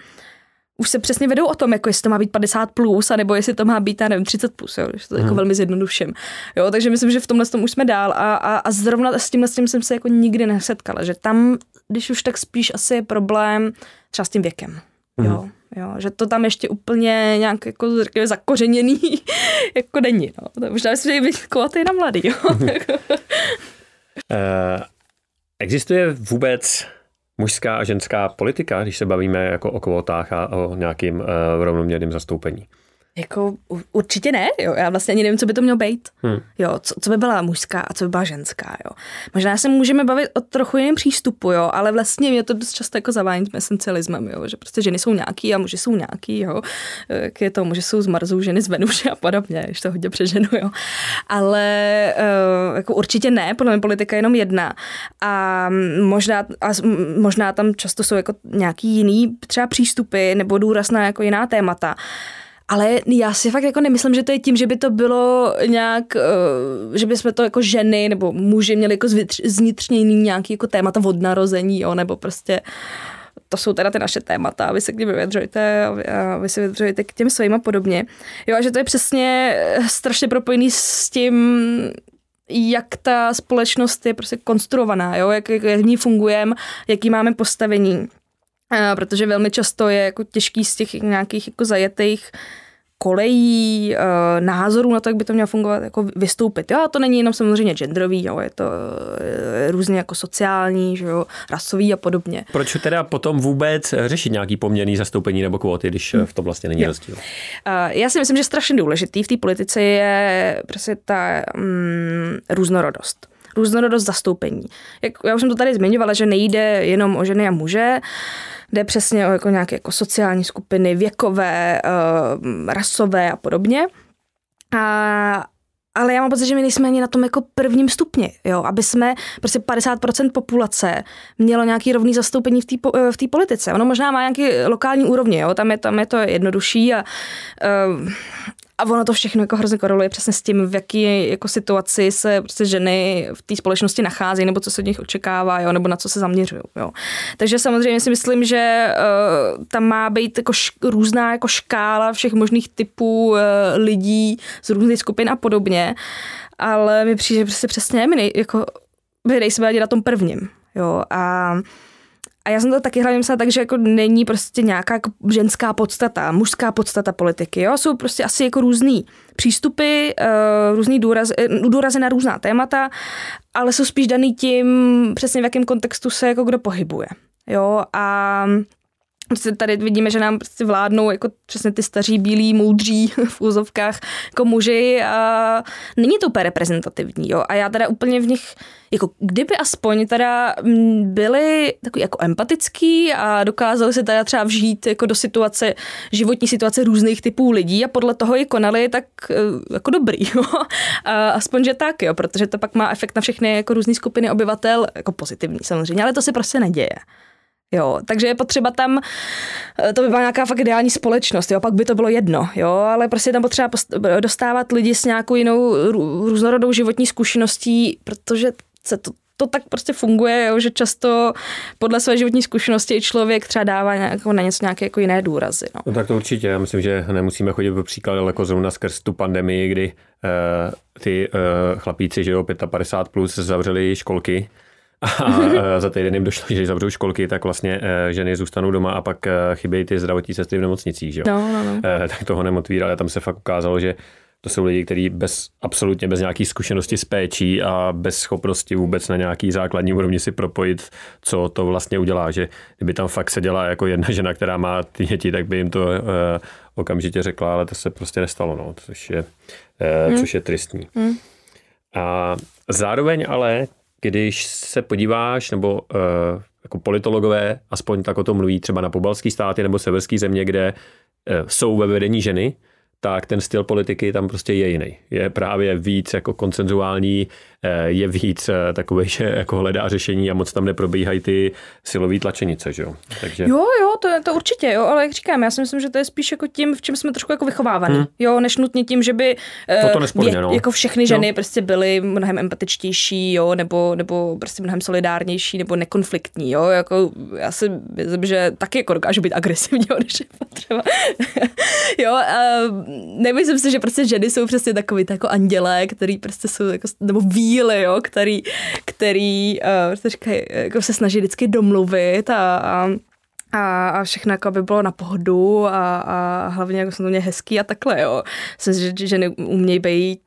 už se přesně vedou o tom, jako jestli to má být 50 plus, anebo jestli to má být, já nevím, 30 plus, jo, že to jako hmm. velmi zjednoduším. Jo, takže myslím, že v tomhle tom už jsme dál a, a, a zrovna s tímhle s tím jsem se jako nikdy nesetkala, že tam, když už tak spíš asi je problém třeba s tím věkem. Hmm. Jo, jo, že to tam ještě úplně nějak jako řekněme, zakořeněný jako není. No. To možná myslím, že být kvóty na mladý. Jo. uh, existuje vůbec mužská a ženská politika, když se bavíme jako o kvótách a o nějakým uh, rovnoměrným zastoupení? Jako určitě ne, jo. Já vlastně ani nevím, co by to mělo být. Hmm. Jo, co, co, by byla mužská a co by byla ženská, jo. Možná se můžeme bavit o trochu jiném přístupu, jo, ale vlastně mě to dost často jako zavání tím esencialismem, jo, že prostě ženy jsou nějaký a muži jsou nějaký, jo. Jak je to, muži jsou z Marzu, ženy z Venuše a podobně, když to hodně přeženu, jo. Ale uh, jako určitě ne, podle mě politika je jenom jedna. A možná, a možná tam často jsou jako nějaký jiný třeba přístupy nebo důraz na jako jiná témata. Ale já si fakt jako nemyslím, že to je tím, že by to bylo nějak, uh, že by jsme to jako ženy nebo muži měli jako zvnitřněný nějaký jako témata od narození, jo, nebo prostě to jsou teda ty naše témata a vy se k ním vyjadřujete a vy se vyjadřujete k těm svým a podobně. Jo, a že to je přesně strašně propojený s tím, jak ta společnost je prostě konstruovaná, jo, jak, jak v ní fungujeme, jaký máme postavení. Uh, protože velmi často je jako těžký z těch nějakých jako zajetých kolejí, uh, názorů na to, jak by to mělo fungovat, jako vystoupit. Jo, a to není jenom samozřejmě genderový, jo, je to uh, různě jako sociální, že jo, rasový a podobně. Proč teda potom vůbec řešit nějaký poměrný zastoupení nebo kvóty, když v tom vlastně není rozdíl? Uh, já si myslím, že strašně důležitý v té politice je prostě ta mm, různorodost různorodost zastoupení. Jak, já už jsem to tady zmiňovala, že nejde jenom o ženy a muže, jde přesně o jako nějaké jako sociální skupiny, věkové, uh, rasové a podobně. A, ale já mám pocit, že my nejsme ani na tom jako prvním stupni, jo, aby jsme prostě 50% populace mělo nějaký rovný zastoupení v té v té politice. Ono možná má nějaký lokální úrovně, jo, tam je, tam je to jednodušší a uh, a ono to všechno jako hrozně koreluje přesně s tím, v jaký jako situaci se prostě ženy v té společnosti nachází, nebo co se od nich očekává, jo, nebo na co se zaměřují. Jo. Takže samozřejmě si myslím, že uh, tam má být jako š- různá jako škála všech možných typů uh, lidí z různých skupin a podobně, ale mi přijde prostě přesně, my, nej, jako, my nejsme ani na tom prvním. Jo, a a já jsem to taky hlavně myslela tak, že jako není prostě nějaká jako ženská podstata, mužská podstata politiky. Jo? Jsou prostě asi jako různý přístupy, uh, různý důraz, eh, důrazy na různá témata, ale jsou spíš daný tím, přesně v jakém kontextu se jako kdo pohybuje. Jo? A Prostě tady vidíme, že nám prostě vládnou jako přesně ty staří, bílí, moudří v úzovkách jako muži a není to úplně reprezentativní, jo. A já teda úplně v nich, jako kdyby aspoň teda byli takový jako empatický a dokázali se teda třeba vžít jako do situace, životní situace různých typů lidí a podle toho i konali, tak eh, jako dobrý, jo. A aspoň, že tak, jo, protože to pak má efekt na všechny jako různé skupiny obyvatel, jako pozitivní samozřejmě, ale to se prostě neděje. Jo, takže je potřeba tam, eh, to by byla nějaká fakt ideální společnost, jo, pak by to bylo jedno, jo, ale prostě tam potřeba dostávat lidi s nějakou jinou různorodou životní zkušeností, protože se to, to tak prostě funguje, jo, že často podle své životní zkušenosti člověk třeba dává nějakou, na něco nějaké jako jiné důrazy. No. no tak to určitě, já myslím, že nemusíme chodit po příklad jako zrovna skrz tu pandemii, kdy uh, ty uh, chlapíci, že jo, 55 plus zavřeli školky, a za týden jim došlo, že zavřou školky, tak vlastně eh, ženy zůstanou doma a pak eh, chybějí ty zdravotní sestry v nemocnicích. Že? No, no, no. Tak toho nemotvírali. Tam se fakt ukázalo, že to jsou lidi, kteří bez, absolutně bez nějaké zkušenosti s péčí a bez schopnosti vůbec na nějaký základní úrovni si propojit, co to vlastně udělá. Že kdyby tam fakt seděla jako jedna žena, která má ty děti, tak by jim to uh, okamžitě řekla, ale to se prostě nestalo, no, což, je, uh, hmm. což je tristní. Hmm. A zároveň ale když se podíváš, nebo uh, jako politologové aspoň tak o tom mluví třeba na pobalský státy nebo severský země, kde uh, jsou ve vedení ženy, tak ten styl politiky tam prostě je jiný. Je právě víc jako koncenzuální, je víc eh, takový, že jako hledá řešení a moc tam neprobíhají ty silový tlačenice, že jo? Takže... Jo, jo, to, to určitě, jo, ale jak říkám, já si myslím, že to je spíš jako tím, v čem jsme trošku jako vychovávaní, hmm. jo, než nutně tím, že by to to nesporně, je, no. jako všechny ženy no. prostě byly mnohem empatičtější, jo, nebo, nebo prostě mnohem solidárnější, nebo nekonfliktní, jo, jako já si myslím, že taky jako dokážu být agresivní, jo, když je potřeba. jo, uh, nemyslím si, že prostě ženy jsou přesně takový jako andělé, který prostě jsou jako, nebo víly, jo, který, který uh, říkají, jako se snaží vždycky domluvit a, a a, a všechno jako by bylo na pohodu a, a hlavně jako samozřejmě hezký a takhle, jo. Myslím, že ženy umějí být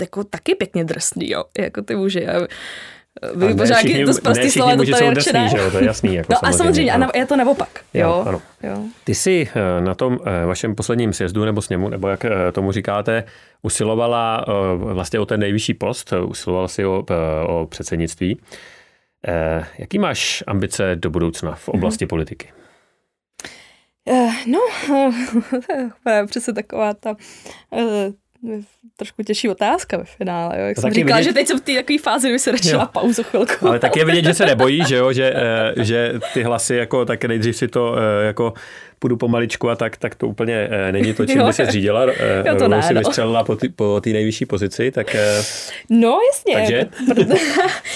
jako taky pěkně drsný, jo, jako ty muži. Vy pořád všichni, to zprostý všichni slova, to tady že jo, to je jasný. Jako No a samozřejmě, a ano. na, je to naopak. Jo, Jo, ano. jo. Ty jsi eh, na tom eh, vašem posledním sjezdu nebo sněmu, nebo jak eh, tomu říkáte, usilovala vlastně o ten nejvyšší post, usilovala si o, o předsednictví. Jaký máš ambice do budoucna v oblasti Mhm. politiky? No, to je přesně taková ta trošku těžší otázka ve finále. Jo. Jak To jsem říkala, vidět- že teď jsem v té takové fázi, kdy se radšila Jo. pauzu chvilku. Ale tak je vidět, že se nebojí, že jo, že, eh, že ty hlasy jako tak nejdřív si to eh, jako půjdu pomaličku a tak, tak to úplně eh, není to, čím by se zřídila. eh, Jo, to ne, si no. vystřelila po té po nejvyšší pozici, tak eh, No, jasně. Takže? Proto,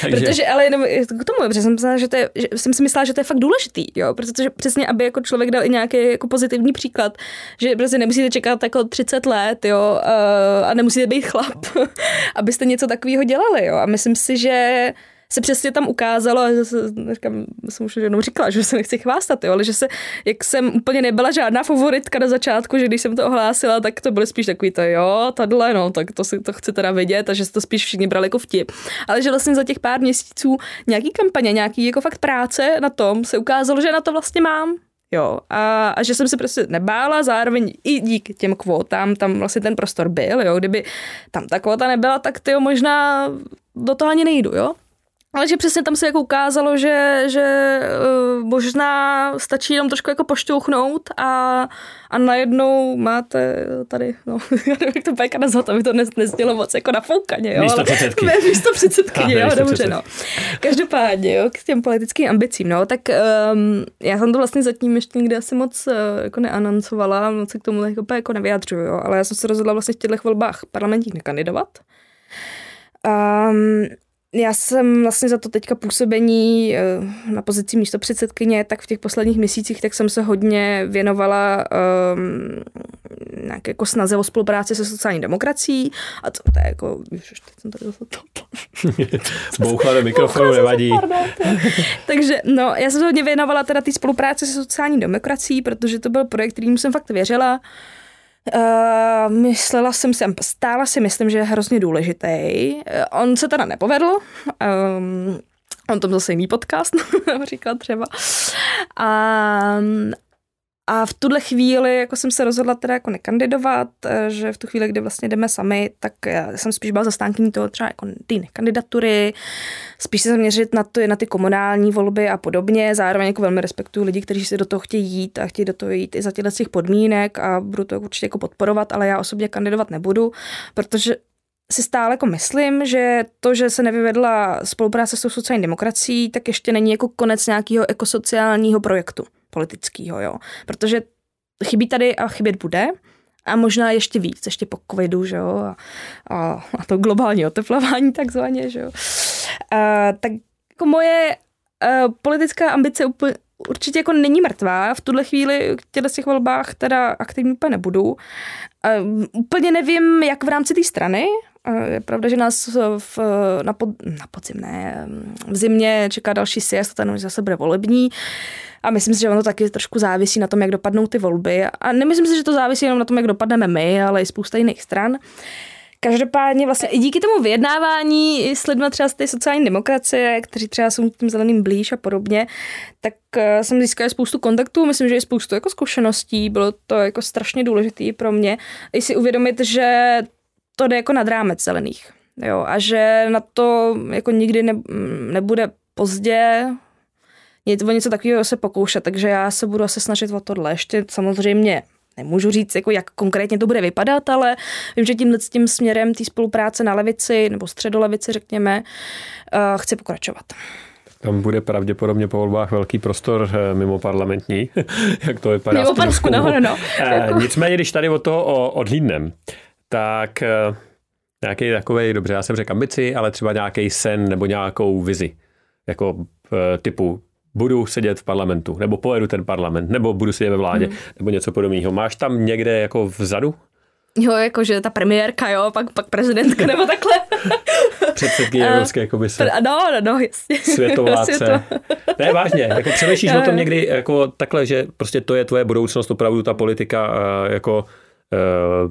Takže? protože, ale jenom k tomu, protože jsem, myslela, že to je, že jsem si myslela, že to je fakt důležitý, jo, protože přesně, aby jako člověk dal i nějaký jako pozitivní příklad, že prostě nemusíte čekat jako 30 let, jo, a nemusíte být chlap, abyste něco takového dělali, jo, a myslím si, že se přesně tam ukázalo, a zase, říkám, jsem už jednou říkala, že se nechci chvástat, jo, ale že se, jak jsem úplně nebyla žádná favoritka na začátku, že když jsem to ohlásila, tak to byly spíš takový to, jo, tadle, no, tak to si to chci teda vidět a že se to spíš všichni brali jako vtip. Ale že vlastně za těch pár měsíců nějaký kampaně, nějaký jako fakt práce na tom se ukázalo, že na to vlastně mám. Jo, a, a že jsem se prostě nebála, zároveň i díky těm kvótám tam vlastně ten prostor byl, jo, kdyby tam ta kvóta nebyla, tak ty možná do toho ani nejdu, jo. Ale že přesně tam se jako ukázalo, že, že uh, možná stačí jenom trošku jako pošťouchnout a, a najednou máte tady, no, já nevím, jak to bajka nazvat, aby to ne, nezdělo moc jako nafoukaně, jo. Místo předsedkyně. Ne, místo předsedkyně, jo, dobře, předsedkyně. no. Každopádně, jo, k těm politickým ambicím, no, tak um, já jsem to vlastně zatím ještě nikdy asi moc uh, jako neanoncovala, moc se k tomu jako, jako nevyjadřuju, jo, ale já jsem se rozhodla vlastně v těchto volbách parlamentních nekandidovat. Um, já jsem vlastně za to teďka působení eh, na pozici místo předsedkyně, tak v těch posledních měsících tak jsem se hodně věnovala um, nějaké jako snaze o spolupráci se sociální demokracií a to, to je jako, už teď jsem tady zase to, bouchla do mikrofonu, nevadí. Takže no, já jsem se hodně věnovala teda té spolupráci se sociální demokracií, protože to byl projekt, kterým jsem fakt věřila. Uh, myslela jsem si, stála si myslím, že je hrozně důležitý. Uh, on se teda nepovedl. Um, on tam zase jiný podcast, říkal třeba. A, a v tuhle chvíli jako jsem se rozhodla teda jako nekandidovat, eh, že v tu chvíli, kdy vlastně jdeme sami, tak jsem spíš byla zastánkyní toho třeba jako ty nekandidatury, spíš se zaměřit na, to, na ty komunální volby a podobně. Zároveň jako velmi respektuju lidi, kteří si do toho chtějí jít a chtějí do toho jít i za těchto těch podmínek a budu to určitě jako podporovat, ale já osobně kandidovat nebudu, protože si stále jako myslím, že to, že se nevyvedla spolupráce s tou sociální demokracií, tak ještě není jako konec nějakého ekosociálního projektu politického, jo. Protože chybí tady a chybět bude a možná ještě víc, ještě po covidu, že jo, a, a, a to globální oteplování takzvaně, že jo. A, tak jako moje a, politická ambice úplně, určitě jako není mrtvá. V tuhle chvíli v těchto těch volbách teda aktivní úplně nebudu. A, úplně nevím, jak v rámci té strany. A Je pravda, že nás v, na, pod, na podzim, ne, v zimě čeká další sjezd, ten už zase bude volební. A myslím si, že ono taky trošku závisí na tom, jak dopadnou ty volby. A nemyslím si, že to závisí jenom na tom, jak dopadneme my, ale i spousta jiných stran. Každopádně vlastně i díky tomu vyjednávání i s lidmi třeba z té sociální demokracie, kteří třeba jsou tím zeleným blíž a podobně, tak eh, jsem získala spoustu kontaktů, myslím, že i spoustu jako zkušeností, bylo to jako strašně důležité pro mě. I si uvědomit, že to jde jako nad rámec zelených. Jo, a že na to jako nikdy ne, nebude pozdě o něco takového se pokoušet, takže já se budu asi snažit o tohle. Ještě samozřejmě nemůžu říct, jako jak konkrétně to bude vypadat, ale vím, že tímhle tím směrem té spolupráce na levici nebo středolevici, řekněme, uh, chci pokračovat. Tam bude pravděpodobně po volbách velký prostor eh, mimo parlamentní, jak to vypadá Mimo z průzkumu. no, no, no. Eh, Nicméně, když tady od toho odhlídnem, tak eh, nějaký takový, dobře, já jsem řekl ambici, ale třeba nějaký sen nebo nějakou vizi, jako eh, typu budu sedět v parlamentu, nebo pojedu ten parlament, nebo budu sedět ve vládě, Hmm. nebo něco podobného. Máš tam někde jako vzadu Jo, jakože ta premiérka, jo, pak, pak prezidentka nebo takhle. předsedkyně Eh, Evropské komise? No, no, no, jasně. světovládce. Světo- Ne, vážně, jako přemýšlíš o tom někdy jako takhle, že prostě to je tvoje budoucnost, opravdu ta politika, eh, jako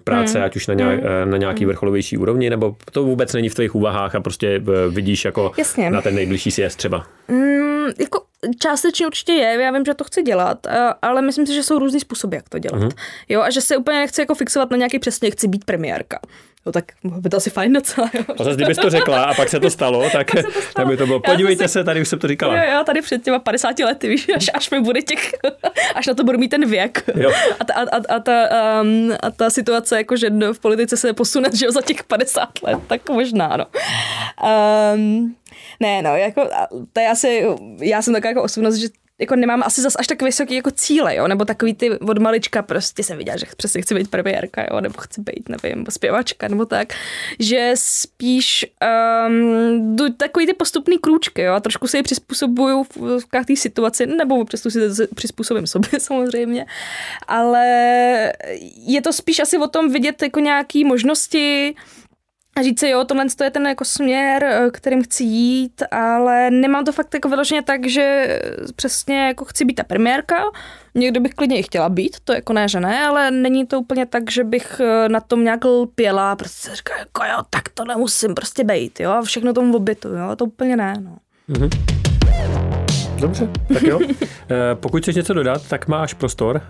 práce, hmm. ať už na, nějak, hmm. na nějaký hmm. vrcholovější úrovni, nebo to vůbec není v tvých úvahách a prostě vidíš jako Jasně. na ten nejbližší sjezd třeba? Mm, jako částečně určitě je, já vím, že to chci dělat, ale myslím si, že jsou různý způsoby, jak to dělat. Mm-hmm. Jo, a že se úplně nechci jako fixovat na nějaký přesně, chci být premiérka. No tak by to asi fajn docela. Jo. A zase, kdybys to řekla a pak se to stalo, tak, to stalo. tak by to bylo, podívejte si... se, tady už jsem to říkala. Jo, jo, tady před těma 50 lety, víš, až, až mi bude těch, až na to budu mít ten věk. Jo. A, ta, a, a, ta, um, a ta situace, jako že v politice se posune, že za těch 50 let, tak možná, no. Um, ne, no, jako, to je asi, já jsem taková jako osobnost, že jako nemám asi zas až tak vysoký jako cíle, jo, nebo takový ty od malička prostě jsem viděla, že přesně chci být premiérka, jo, nebo chci být, nevím, zpěvačka, nebo tak, že spíš um, jdu takový ty postupný krůčky, jo, a trošku se ji přizpůsobuju v, té situaci, nebo přesto si přizpůsobím sobě samozřejmě, ale je to spíš asi o tom vidět jako nějaký možnosti, a říct si, jo, tohle je ten jako směr, eh, kterým chci jít, ale nemám to fakt jako vyloženě tak, že přesně jako chci být ta premiérka, někdo bych klidně i chtěla být, to jako ne, že ne, ale není to úplně tak, že bych eh, na tom nějak lpěla, prostě říká, jako jo, tak to nemusím prostě být, jo, a všechno tomu obytu, jo, to úplně ne, no. Mm-hmm. Dobře, tak jo. Eh, pokud chceš něco dodat, tak máš prostor.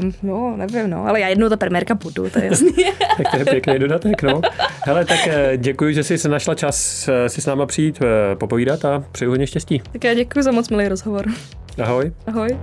Um, no, nevím, no, ale já jednou ta premiérka budu, to je jasný. tak to je pěkný dodatek, no. Hele, tak eh, děkuji, že jsi se našla čas eh, si s náma přijít popovídat a přeju hodně štěstí. Tak já děkuji za moc milý rozhovor. Ahoj. Ahoj.